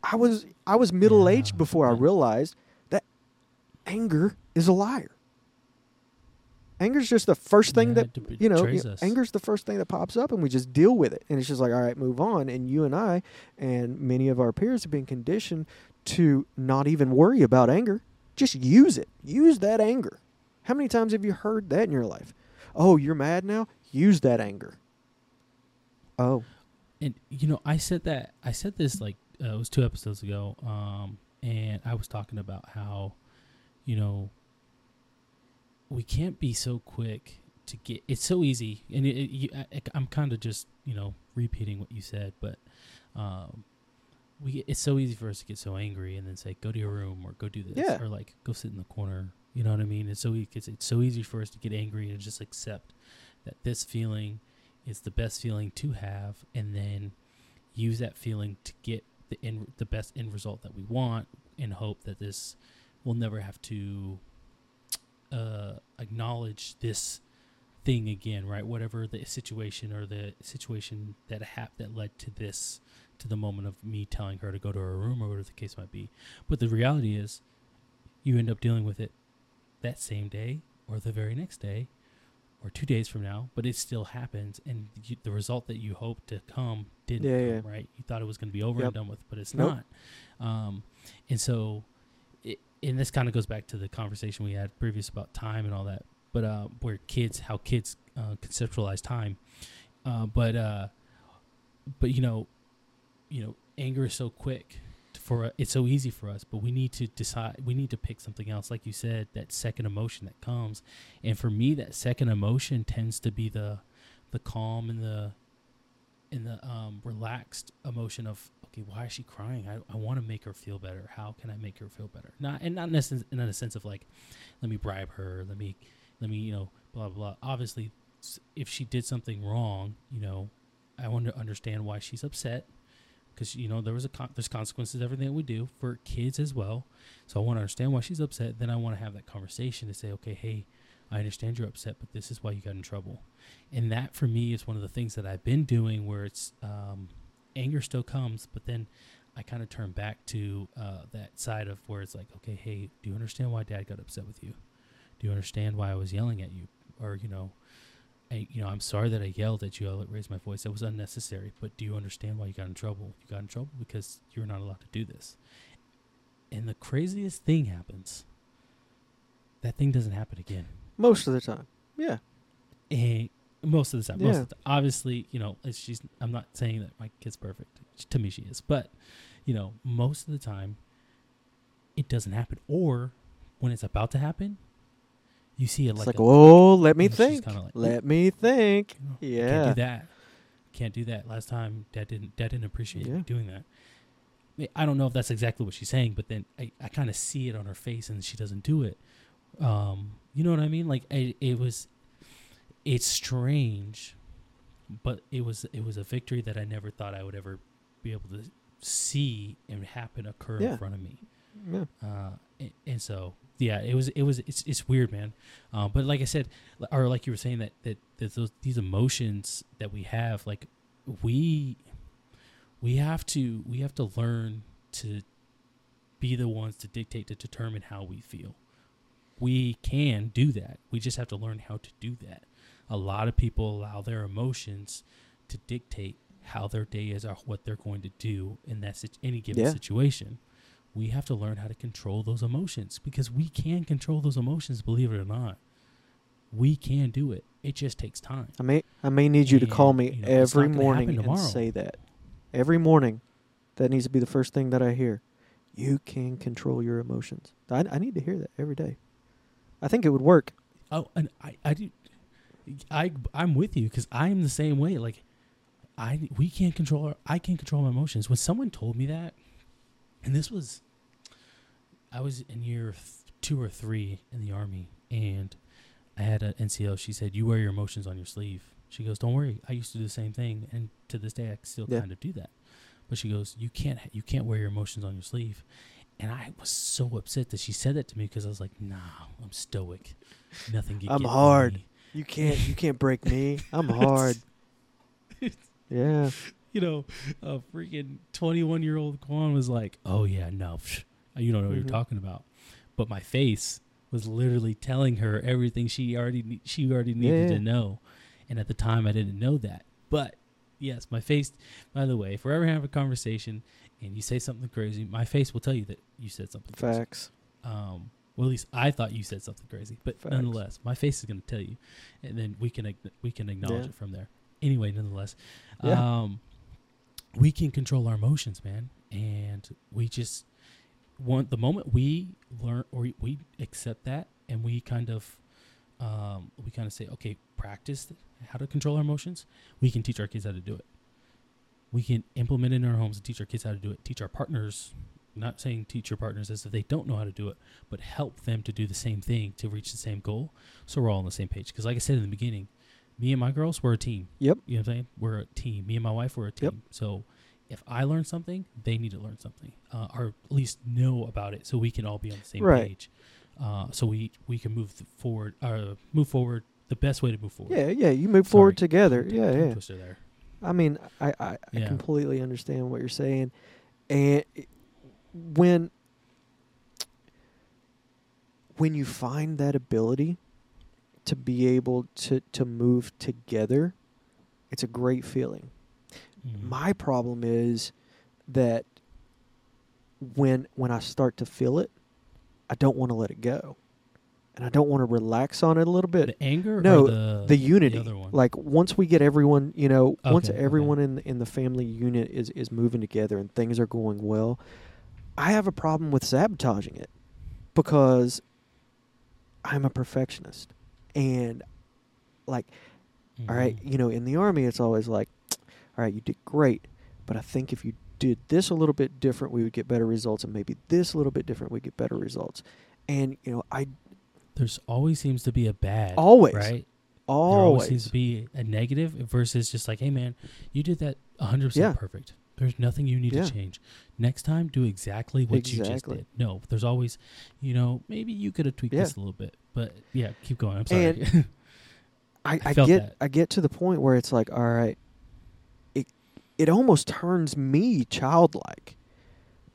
I was I was middle aged Yeah, before I realized that anger is a liar. Anger's just the first thing Yeah, that you know. you- us. Anger's the first thing that pops up, and we just deal with it. And it's just like, all right, move on. And you and I, and many of our peers have been conditioned to not even worry about anger. Just use it. Use that anger. How many times have you heard that in your life? Oh, you're mad now. Use that anger. Oh, and you know i said that i said this like uh, it was two episodes ago um and i was talking about how you know we can't be so quick to get it's so easy. And it, it, you, I, i'm kind of just you know repeating what you said but um we it's so easy for us to get so angry and then say go to your room or go do this Yeah. or like go sit in the corner. You know what i mean? It's so e- it's, it's so easy for us to get angry and just accept that this feeling is the best feeling to have and then use that feeling to get the end, the best end result that we want in hope that this will never have to uh, acknowledge this thing again right whatever the situation or the situation that happened that led to this to the moment of me telling her to go to her room or whatever the case might be but the reality is you end up dealing with it that same day or the very next day or two days from now, but it still happens, and you, the result that you hoped to come didn't Yeah, come, right? You thought it was going to be over Yep. and done with, but it's Nope. not. Um, and so, and this kind of goes back to the conversation we had previous about time and all that, but uh, where kids, how kids uh, conceptualize time, uh, but uh, but you know, you know, anger is so quick for it's so easy for us, but we need to decide. We need to pick something else, like you said, that second emotion that comes. And for me, that second emotion tends to be the the calm and the and the um, relaxed emotion of okay, why is she crying? I, I want to make her feel better. How can I make her feel better? Not and not in a sense, in a sense of like, let me bribe her. Let me let me you know blah blah. Obviously, if she did something wrong, you know, I want to understand why she's upset because you know there was a con- there's consequences to everything that we do for kids as well. So I want to understand why she's upset. Then I want to have that conversation to say, okay, hey, I understand you're upset, but this is why you got in trouble. And that for me is one of the things that I've been doing where it's um, anger still comes, but then I kind of turn back to uh, that side of where it's like, okay, hey, do you understand why dad got upset with you? Do you understand why I was yelling at you? Or, you know, I, you know, I'm sorry that I yelled at you. I raised my voice. That was unnecessary. But do you understand why you got in trouble? You got in trouble because you're not allowed to do this. And the craziest thing happens. That thing doesn't happen again. most of the time. Yeah. And most of the time, most Yeah. of the obviously, you know, it's, she's. I'm not saying that my kid's perfect. To me, she is. But, you know, most of the time, it doesn't happen. Or when it's about to happen, you see it It's like, like, oh, let me think. like, let me think. you know, Yeah. Can't do that. Can't do that. Last time, dad didn't. Dad didn't appreciate Yeah. me doing that. I mean, I don't know if that's exactly what she's saying, but then I, I kind of see it on her face, and she doesn't do it. Um, you know what I mean? Like I, it was, it's strange, but it was it was a victory that I never thought I would ever be able to see and happen occur Yeah. in front of me Yeah. uh, and, and so yeah, it was it was it's it's weird, man. Uh, but like I said, or like you were saying that that, that those these emotions that we have, like we we have to we have to learn to be the ones to dictate to determine how we feel. We can do that. We just have to learn how to do that. A lot of people allow their emotions to dictate how their day is or what they're going to do in that any given Yeah. situation we have to learn how to control those emotions because we can control those emotions believe it or not we can do it it just takes time I may I may need you to call me you know, every morning and say that. Every morning, that needs to be the first thing that I hear. You can control your emotions. I, I need to hear that every day. I think it would work. oh and i i do i i'm with you because i'm the same way like i we can't control our, i can't control my emotions when someone told me that and this was i was in year th- two or three in the army and i had an nco she said you wear your emotions on your sleeve she goes don't worry i used to do the same thing and to this day i still Yeah. kind of do that but she goes you can't you can't wear your emotions on your sleeve and i was so upset that she said that to me because i was like nah i'm stoic nothing can I'm hard. me." You can't you can't break me. I'm [laughs] hard. Yeah. you know, a freaking 21 year old Quan was like, oh, yeah, no, psh, you don't know what Mhm. you're talking about. But my face was literally telling her everything she already she already needed Yeah. to know, and at the time I didn't know that. But yes, my face. By the way, if we're ever having a conversation and you say something crazy, my face will tell you that you said something crazy. Facts. Um, well, at least I thought you said something crazy, but Facts. nonetheless, my face is going to tell you, and then we can we can acknowledge Yeah. it from there. Anyway, nonetheless, Yeah. um, we can control our emotions, man, and we just want the moment we learn or we accept that, and we kind of um, we kind of say, okay, practice how to control our emotions. We can teach our kids how to do it. We can implement it in our homes and teach our kids how to do it. Teach our partners not saying teach your partners as if they don't know how to do it, but help them to do the same thing to reach the same goal. So we're all on the same page. Because like I said in the beginning, me and my girls, we're a team. Yep. You know what I'm saying? We're a team. Me and my wife, we're a team. Yep. So if I learn something, they need to learn something, uh, or at least know about it, so we can all be on the same Right. page. Uh, so we we can move forward. Uh, move forward. The best way to move forward. Yeah, yeah. You move forward Sorry. together. Tongue- Yeah, yeah. I mean, I, I, I Yeah. completely understand what you're saying, and when when you find that ability to be able to to move together, it's a great feeling. Mhm. My problem is that when when I start to feel it, I don't want to let it go, and I don't want to relax on it a little bit. the anger. no, or the the unity. one. Like once we get everyone, you know, once Okay, okay. everyone in in the family unit is is moving together and things are going well, I have a problem with sabotaging it because I'm a perfectionist. And like, all right, Mhm. you know, in the army it's always like, all right, you did great, but I think if you did this a little bit different, we would get better results and maybe this a little bit different, we'd get better results. And you know, I There's always seems to be a bad. always right. There always always seems to be a negative versus just like, hey man, you did that 100 Yeah. percent perfect. There's nothing you need Yeah. to change. Next time, do exactly what you just did. No, there's always, you know, maybe you could have tweaked Yeah. this a little bit, but yeah, keep going. I'm sorry. And- [laughs] I, I I, get that. I get to the point where it's like, all right, it it almost turns me childlike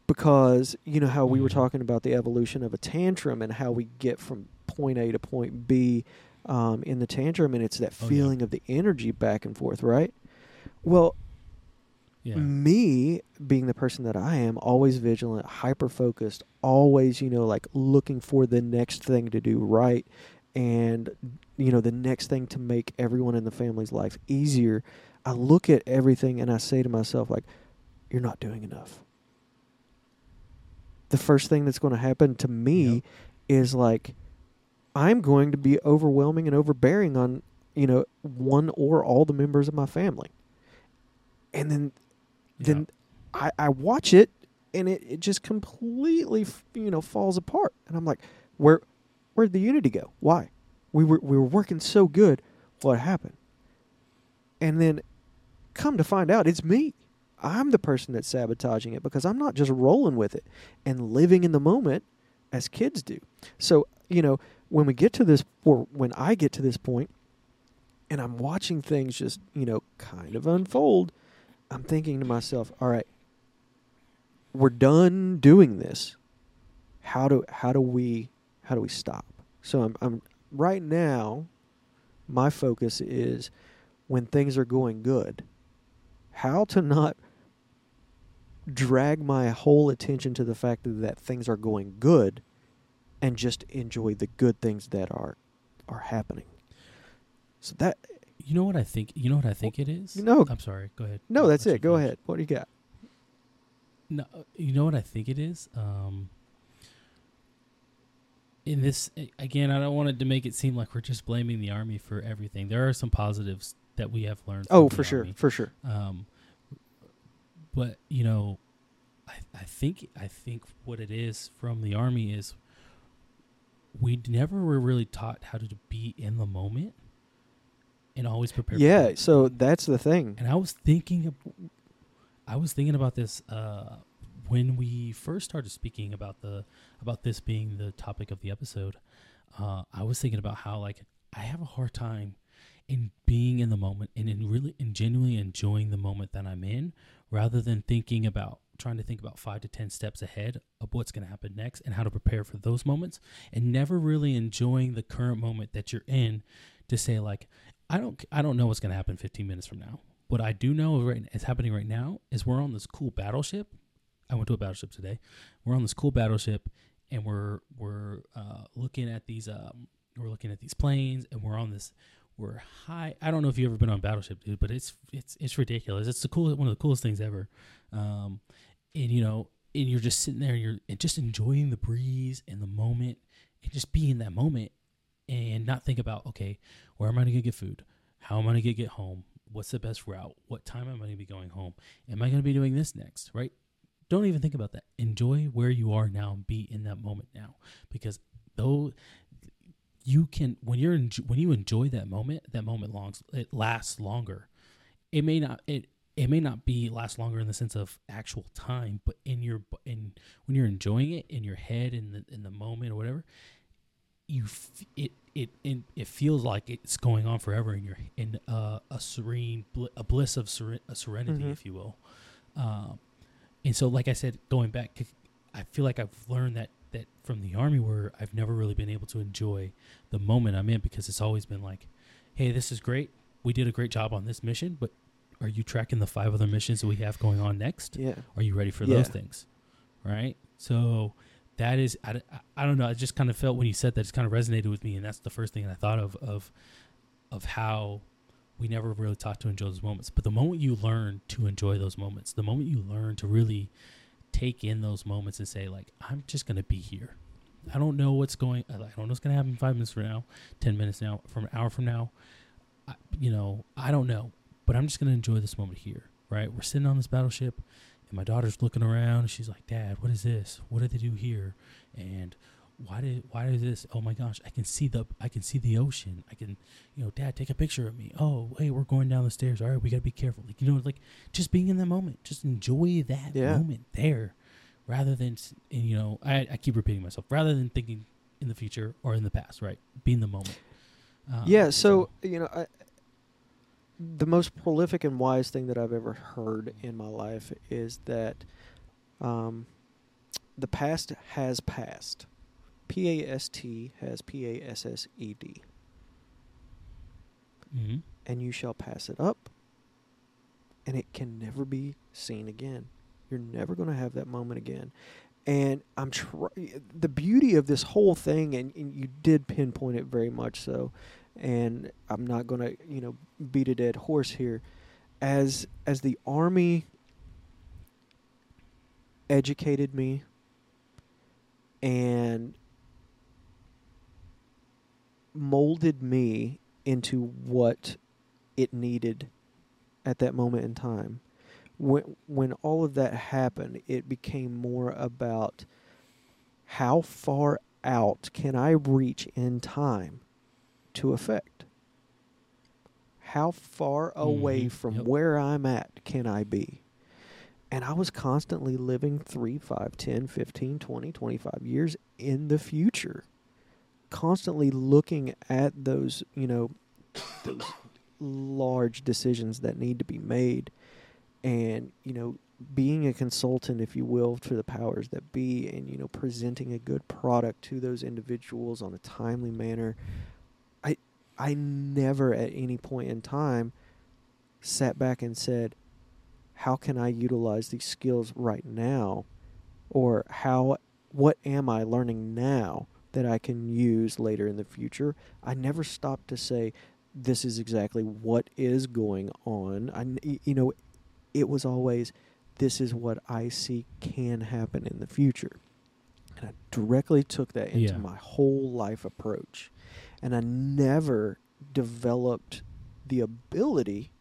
because you know how we were Mhm. talking about the evolution of a tantrum and how we get from point A to point B um, in the tantrum, and it's that Oh, yeah. feeling of the energy back and forth, right? Well, yeah. me being the person that I am, always vigilant, hyper focused, always, you know, like looking for the next thing to do right and, you know, the next thing to make everyone in the family's life easier. I look at everything and I say to myself, like, you're not doing enough. The first thing that's going to happen to me Yep. is like, I'm going to be overwhelming and overbearing on, you know, one or all the members of my family. And then then I, I watch it and it, it just completely you know falls apart. And i'm like where where'd the unity go? Why? We were we were working so good. What happened? And then come to find out it's me. I'm the person that's sabotaging it because i'm not just rolling with it and living in the moment as kids do. So you know when we get to this or when i get to this point and i'm watching things just you know kind of unfold I'm thinking to myself, all right, we're done doing this. How do how do we how do we stop? So I'm I'm right now my focus is when things are going good, how to not drag my whole attention to the fact that, that things are going good and just enjoy the good things that are are happening. So that You know what I think? You know what I think it is? No. I'm sorry. Go ahead. no, that's let you it. Go finish. ahead. What do you got? No, you know what I think it is. Um, in this again, I don't want it to make it seem like we're just blaming the army for everything. There are some positives that we have learned. Oh, for sure, Army. for sure. Um, but you know, I I think I think what it is from the army is we never were really taught how to be in the moment and always prepare. Yeah, so that's the thing. And I was thinking, of, I was thinking about this uh, when we first started speaking about the about this being the topic of the episode. Uh, I was thinking about how like I have a hard time in being in the moment and in really and genuinely enjoying the moment that I'm in rather than thinking about trying to think about five to 10 steps ahead of what's going to happen next and how to prepare for those moments and never really enjoying the current moment that you're in to say like, I don't, I don't know what's to happen 15 minutes from now. What I do know right is happening right now is we're on this cool battleship. I went to a battleship today. We're on this cool battleship and we're, we're uh, looking at these, um, we're looking at these planes and we're on this we're high. I don't know if you've ever been on Battleship, dude, but it's it's it's ridiculous. It's the coolest, one of the coolest things ever. Um, and you know, and you're just sitting there, and you're and just enjoying the breeze and the moment, and just being in that moment, and not think about okay, where am I going to get food? How am I going to get home? What's the best route? What time am I going to be going home? Am I going to be doing this next? Right? Don't even think about that. Enjoy where you are now and be in that moment now, because though you can when you're when you enjoy that moment, that moment longs it lasts longer. It may not it it may not be last longer in the sense of actual time, but in your in when you're enjoying it in your head in the in the moment or whatever, you f- it it it, it feels like it's going on forever and you're in uh, a serene bl- a bliss of seren- a serenity, Mhm. if you will. Um, and so, like I said, going back, I feel like I've learned that that from the army where I've never really been able to enjoy the moment I'm in because it's always been like, hey, this is great. We did a great job on this mission, but are you tracking the five other missions that we have going on next? Yeah. Are you ready for Yeah. those things? Right. So that is, I, I, don't know. I just kind of felt when you said that, it's kind of resonated with me. And that's the first thing I thought of, of, of how we never really taught to enjoy those moments. But the moment you learn to enjoy those moments, the moment you learn to really take in those moments and say, like, I'm just to be here. I don't know what's going, I don't know what's to happen five minutes from now, 10 minutes now, from an hour from now. I, you know, I don't know, but I'm just to enjoy this moment here, right? We're sitting on this battleship and my daughter's looking around and she's like, Dad, what is this? What did they do here? And why did why is this? Oh my gosh, I can see the I can see the ocean. I can, you know, Dad, take a picture of me. Oh, hey, we're going down the stairs. All right, we gotta be careful. Like you know, like just being in that moment, just enjoy that Yeah. moment there, rather than s- and, you know, I I keep repeating myself, rather than thinking in the future or in the past, right? Be in the moment. Um, yeah. So you know, I, the most prolific and wise thing that I've ever heard in my life is that um, the past has passed. P A S T has P A S S E D, mhm. and you shall pass it up, and it can never be seen again. You're never going to have that moment again. And I'm try- the beauty of this whole thing, and, and you did pinpoint it very much so. And I'm not going to, you know, beat a dead horse here. As as the army educated me and molded me into what it needed at that moment in time. When when all of that happened, it became more about how far out can I reach in time to affect? How far away Mhm, from yep. where I'm at can I be? And I was constantly living 3, 5, 10, 15, 20, 25 years in the future. Constantly looking at those, you know, those large decisions that need to be made and, you know, being a consultant, if you will, to the powers that be and, you know, presenting a good product to those individuals on a timely manner. I never at any point in time sat back and said, how can I utilize these skills right now? Or how what am I learning now that I can use later in the future? I never stopped to say this is exactly what is going on. I you know it was always this is what I see can happen in the future. And I directly took that into Yeah. my whole life approach. And I never developed the ability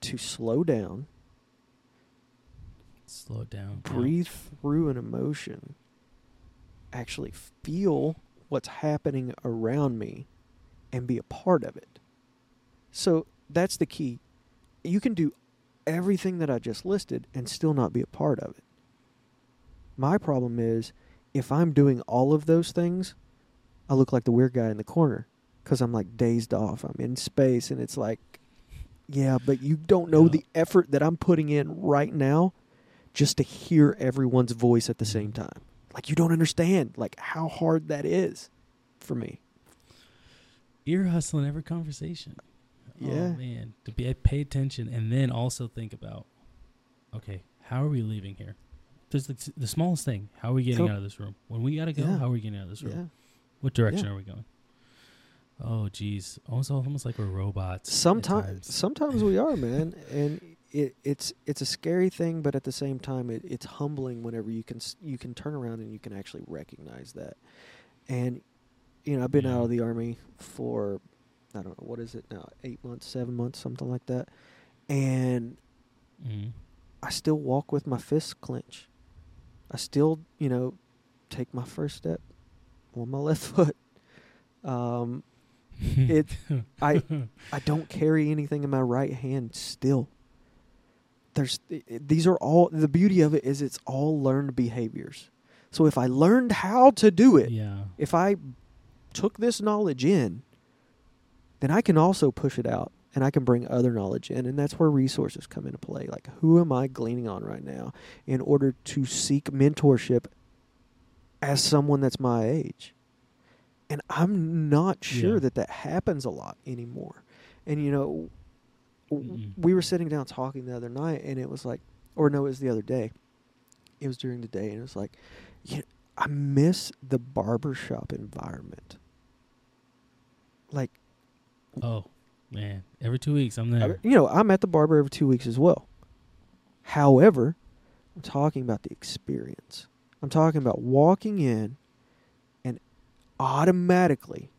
to slow down slow down. yeah. breathe through an emotion, actually feel what's happening around me, and be a part of it. So that's the key. You can do everything that I just listed and still not be a part of it. My problem is if I'm doing all of those things, I look like the weird guy in the corner because I'm like dazed off. I'm in space, and it's like, yeah, but you don't know Yeah. the effort that I'm putting in right now just to hear everyone's voice at the same time. Like you don't understand like how hard that is for me. Ear hustling every conversation. Oh, yeah. Oh man, to be pay attention and then also think about, okay, how are we leaving here? Just the, the smallest thing. How are we getting Yep. out of this room? When we gotta go, Yeah. how are we getting out of this room? Yeah. What direction Yeah. are we going? Oh, geez, almost almost like we're robots. Sometimes, sometimes we are, man, and it, it's it's a scary thing, but at the same time, it, it's humbling whenever you can you can turn around and you can actually recognize that. And you know, I've been Yeah. out of the army for I don't know what is it now, eight months, seven months, something like that, and Mhm. I still walk with my fists clenched. I still, you know, take my first step on my [laughs] left foot. Um, It- [laughs] I I don't carry anything in my right hand still. There's these are all the beauty of it is it's all learned behaviors. So if I learned how to do it, yeah. if I took this knowledge in, then I can also push it out and I can bring other knowledge in and that's where resources come into play. Like who am I gleaning on right now in order to seek mentorship as someone that's my age? And I'm not sure Yeah. that that happens a lot anymore. And you know, Mm-mm. we were sitting down talking the other night and it was like or no, it was the other day. It was during the day and it was like, you know, I miss the barbershop environment. Like, Oh man, every two weeks I'm I- there. you know, I'm at the barber every two weeks as well. However, I'm talking about the experience. I'm talking about walking in and automatically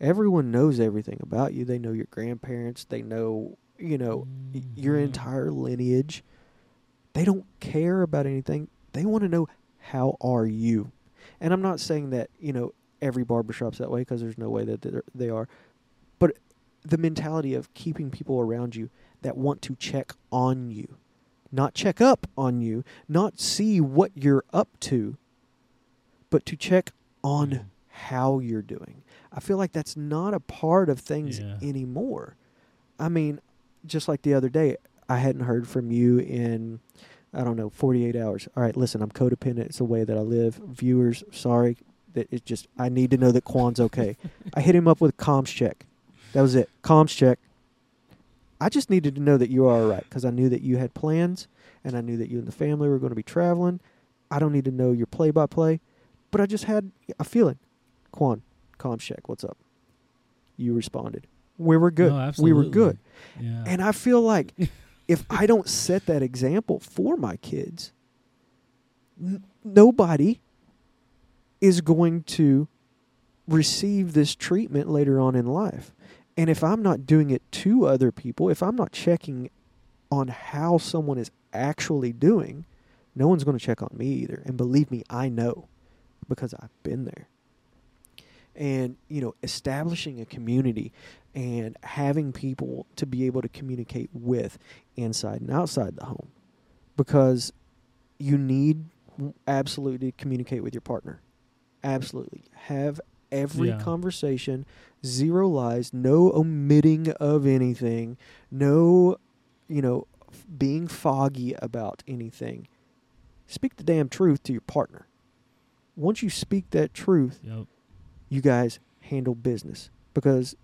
everyone knows everything about you. They know your grandparents, they know, you know, y- your mm-hmm. entire lineage. They don't care about anything. They want to know how are you. And I'm not saying that, you know, every barbershop's that way because there's no way that they are. But the mentality of keeping people around you that want to check on you, not check up on you, not see what you're up to, but to check on Mhm. how you're doing. I feel like that's not a part of things Yeah. anymore. I mean, just like the other day, I hadn't heard from you in I don't know, 48 hours. All right, listen, I'm codependent. It's the way that I live. Viewers, sorry that it just I need to know that Quan's okay. [laughs] I hit him up with a comms check. That was it. Comms check. I just needed to know that you were all right because I knew that you had plans and I knew that you and the family were going to be traveling. I don't need to know your play by play, but I just had a feeling. Quan, comms check. What's up? You responded. We were good. No, we were good. Yeah. And I feel like [laughs] if I don't set that example for my kids, n- nobody is going to receive this treatment later on in life. And if I'm not doing it to other people, if I'm not checking on how someone is actually doing, no one's going to check on me either. And believe me, I know because I've been there. And, you know, establishing a community and having people to be able to communicate with inside and outside the home because you need absolutely to communicate with your partner. Absolutely. Have every Yeah. conversation, zero lies, no omitting of anything, no, you know, f- being foggy about anything. Speak the damn truth to your partner. Once you speak that truth, Yep. you guys handle business because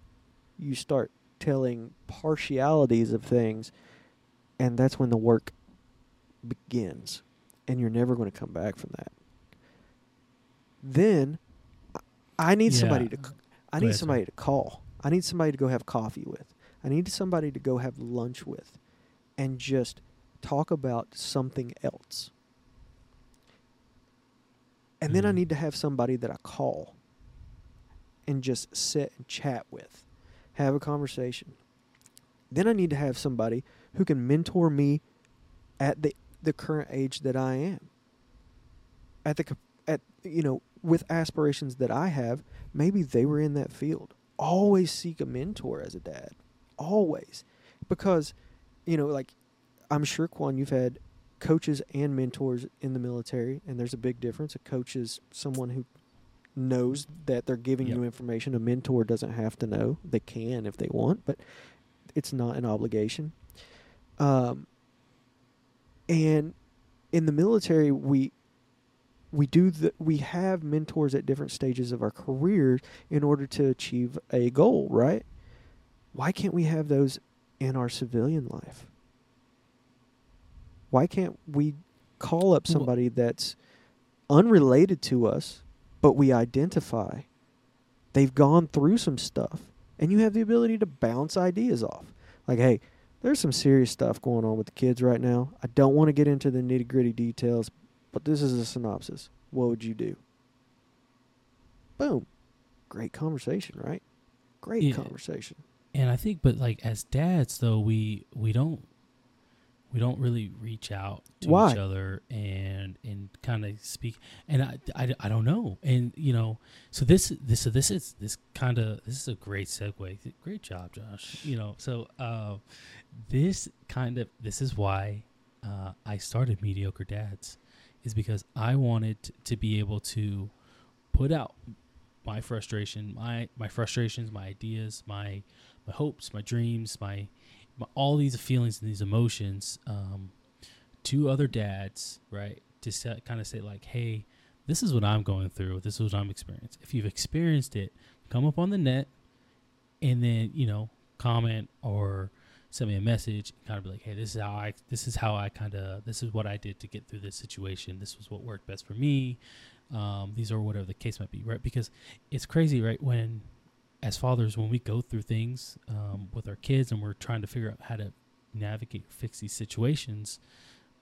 you start telling partialities of things and that's when the work begins and you're never going to come back from that then I- need somebody to i need somebody to call i need somebody to go have coffee with i need somebody to go have lunch with and just talk about something else and then i Mhm. need to have somebody that i call and just sit and chat with, have a conversation. Then I need to have somebody who can mentor me at the the current age that I am. At the at you know with aspirations that I have, maybe they were in that field. Always seek a mentor as a dad. Always. Because you know like I'm sure Quan you've had coaches and mentors in the military and there's a big difference. A coach is someone who knows that they're giving Yep. you information. A mentor doesn't have to know. They can if they want, but it's not an obligation. Um, and in the military, we we do the we have mentors at different stages of our careers in order to achieve a goal, right? Why can't we have those in our civilian life? Why can't we call up somebody that's unrelated to us, but we identify they've gone through some stuff, and you have the ability to bounce ideas off? Like, hey, there's some serious stuff going on with the kids right now. I don't want to get into the nitty gritty details, but this is a synopsis. What would you do? Boom. Great conversation, right? Great Yeah. conversation. And I think, but like as dads, though, we we don't we don't really reach out to Why? each other and and kind of speak. And I, I, I don't know. And you know, so this this so this is this kind of this is a great segue. Great job, Josh. You know, so uh, this kind of this is why uh, I started mediocre dads is because I wanted to be able to put out my frustration, my my frustrations, my ideas, my my hopes, my dreams, my, my all these feelings and these emotions um, to other dads, right? To set, kind of say like, hey, this is what I'm going through. This is what I'm experiencing. If you've experienced it, come up on the net, and then you know comment or send me a message. Kind of be like, hey, this is how I this is how I kind of this is what I did to get through this situation. This was what worked best for me. Um, these are whatever the case might be, right? Because it's crazy, right? When as fathers, when we go through things um, with our kids and we're trying to figure out how to navigate, fix these situations,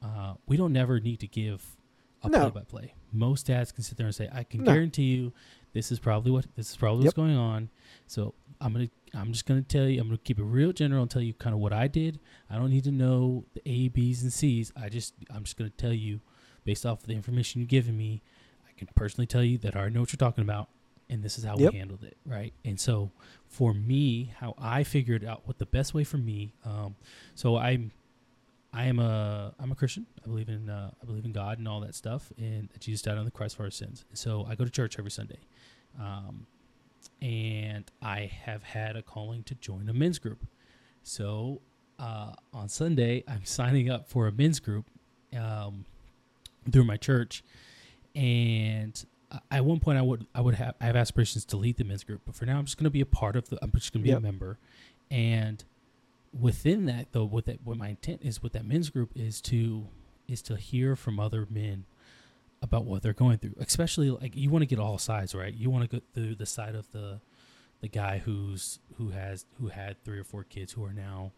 uh, we don't never need to give a No. play-by-play. Most dads can sit there and say, "I can No. guarantee you, this is probably what this is probably what's going on." So I'm gonna, I'm just gonna tell you, I'm gonna keep it real general and tell you kind of what I did. I don't need to know the A, B's, and C's. I just, I'm just gonna tell you, based off of the information you've given me, I can personally tell you that I know what you're talking about, and this is how Yep. we handled it, right? And so for me, how I figured out what the best way for me, um, so I'm, I am a, I'm a Christian. I believe in, uh, I believe in God and all that stuff, and that Jesus died on the cross for our sins. So I go to church every Sunday, um, and I have had a calling to join a men's group. So uh, on Sunday, I'm [laughs] signing up for a men's group um, through my church, and at one point I would I would have I have aspirations to lead the men's group, but for now I'm just going to be a part of the. I'm just going to be Yep. a member, and within that though, what that what my intent is with that men's group is to is to hear from other men about what they're going through. Especially like you want to get all sides, right? You want to go through the side of the the guy who's who has who had three or four kids who are now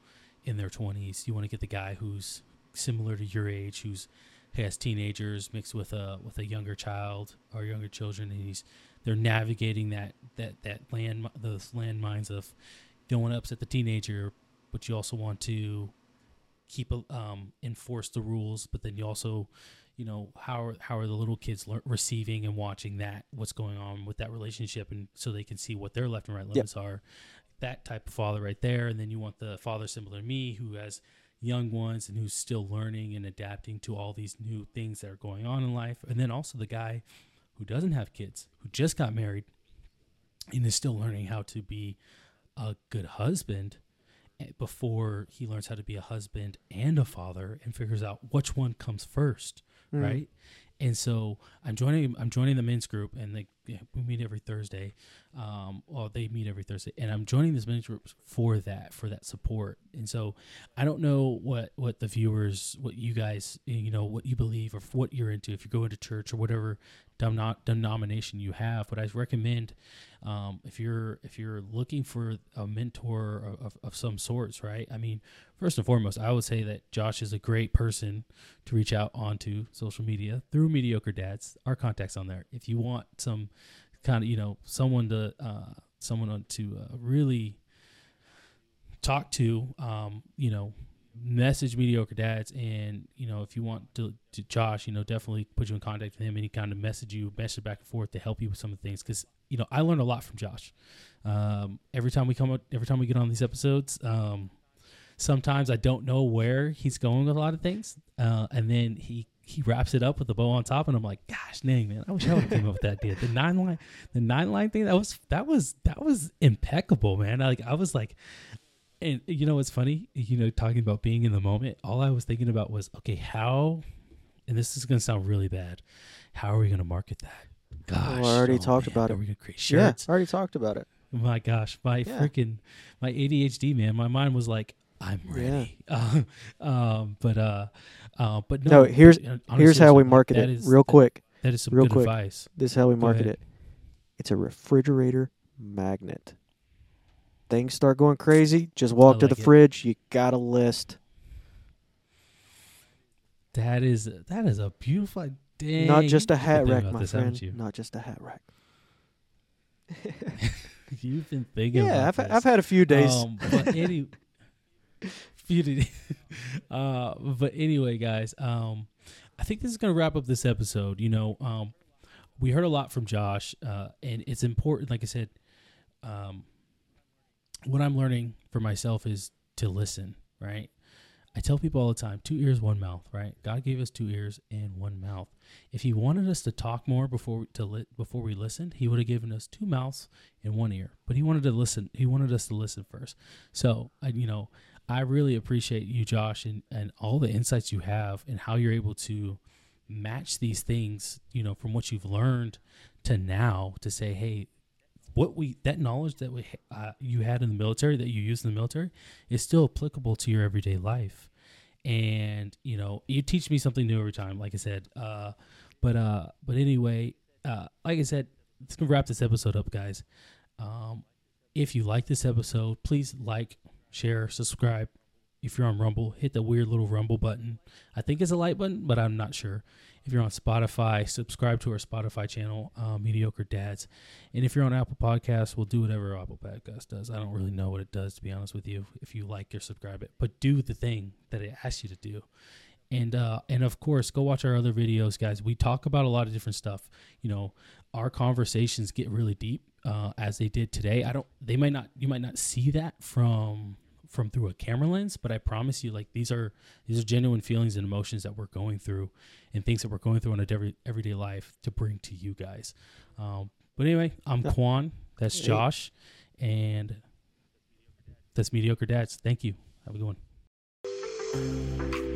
in their 20s. You want to get the guy who's similar to your age who's has teenagers mixed with a with a younger child or younger children and he's they're navigating that that that land those landmines of don't want to upset the teenager but you also want to keep a- um enforce the rules but then you also you know how are how are the little kids lear- receiving and watching that what's going on with that relationship and so they can see what their left and right limits are. That type of father right there and then you want the father similar to me who has young ones and who's still learning and adapting to all these new things that are going on in life. And then also the guy who doesn't have kids who just got married and is still learning how to be a good husband before he learns how to be a husband and a father and figures out which one comes first Mm. right and so i'm joining i'm joining the men's group and they yeah, we meet every thursday. Um well they meet every thursday and i'm joining this men's group for that for that support. And so i don't know what what the viewers what you guys you know what you believe or what you're into. If you go into church or whatever denom- denomination you have but i recommend um, if you're if you're looking for a mentor of, of some sorts right? I mean first and foremost i would say that josh is a great person to reach out onto social media through mediocre dads our contacts on there. If you want some kind of you know someone to uh, someone to uh, really talk to um, you know message mediocre dads and you know if you want to, to josh you know definitely put you in contact with him and he kind of message you message back and forth to help you with some of the things. Because you know i learned a lot from josh. Um, every time we come up every time we get on these episodes um, sometimes i don't know where he's going with a lot of things uh, and then he he wraps it up with the bow on top, and I'm like, gosh, dang man, I wish I would have came up with that idea. The nine line, the nine line thing that was that was that was impeccable, man. I, like I was like, and you know what's funny? You know, talking about being in the moment, all I was thinking about was, okay, how, and this is gonna sound really bad, how are we gonna market that? Gosh, Well, I already oh, talked man, about Are it. we gonna create shirts? Yeah. I already talked about it. My gosh, my Yeah. freaking my ADHD man, my mind was like, I'm ready. [laughs] Uh, um, but uh, uh, but no. No, here's- but, uh, Here's how we market that it, is- real that- quick. That is some real good quick. advice. This is how we market it. It's a refrigerator magnet. Things start going crazy. Just walk I to like the it. fridge. You got a list. That is that is a beautiful. Dang, Not just a hat rack, my this, friend. you? Not just a hat rack. [laughs] You've been thinking. yeah, about I've, this. I've had a few days. Um, but any, [laughs] [laughs] uh, but anyway, guys, um, I think this is gonna wrap up this episode. You know, um, we heard a lot from Josh, uh, and it's important. Like I said, um, what I'm learning for myself is to listen. Right. I tell people all the time, two ears, one mouth. Right. God gave us two ears and one mouth. If He wanted us to talk more before we, to before we listened, He would have given us two mouths and one ear. But He wanted to listen. He wanted us to listen first. So, I, you know, I really appreciate you, Josh, and, and all the insights you have and how you're able to match these things, you know, from what you've learned to now to say, hey, what we that knowledge that we uh, you had in the military that you used in the military is still applicable to your everyday life, and you know you teach me something new every time. Like I said, uh, but uh, but anyway, uh, like I said, let's wrap this episode up, guys. Um, if you like this episode, please like, share, subscribe. If you're on Rumble, hit the weird little Rumble button. I think it's a like button, but I'm not sure. If you're on Spotify, subscribe to our Spotify channel, uh, Mediocre Dads. And if you're on Apple Podcasts, we'll do whatever Apple Podcast does. I don't really know what it does, to be honest with you. If you like or subscribe it, but do the thing that it asks you to do. And uh, and of course, go watch our other videos, guys. We talk about a lot of different stuff. You know, our conversations get really deep, uh, as they did today. I don't. They might not. You might not see that from from through a camera lens, but I promise you, like these are these are genuine feelings and emotions that we're going through, and things that we're going through in a every, everyday life to bring to you guys. Um, but anyway, I'm Yeah. Quan. That's Hey. Josh, and that's Mediocre Dads. Thank you. Have a good one.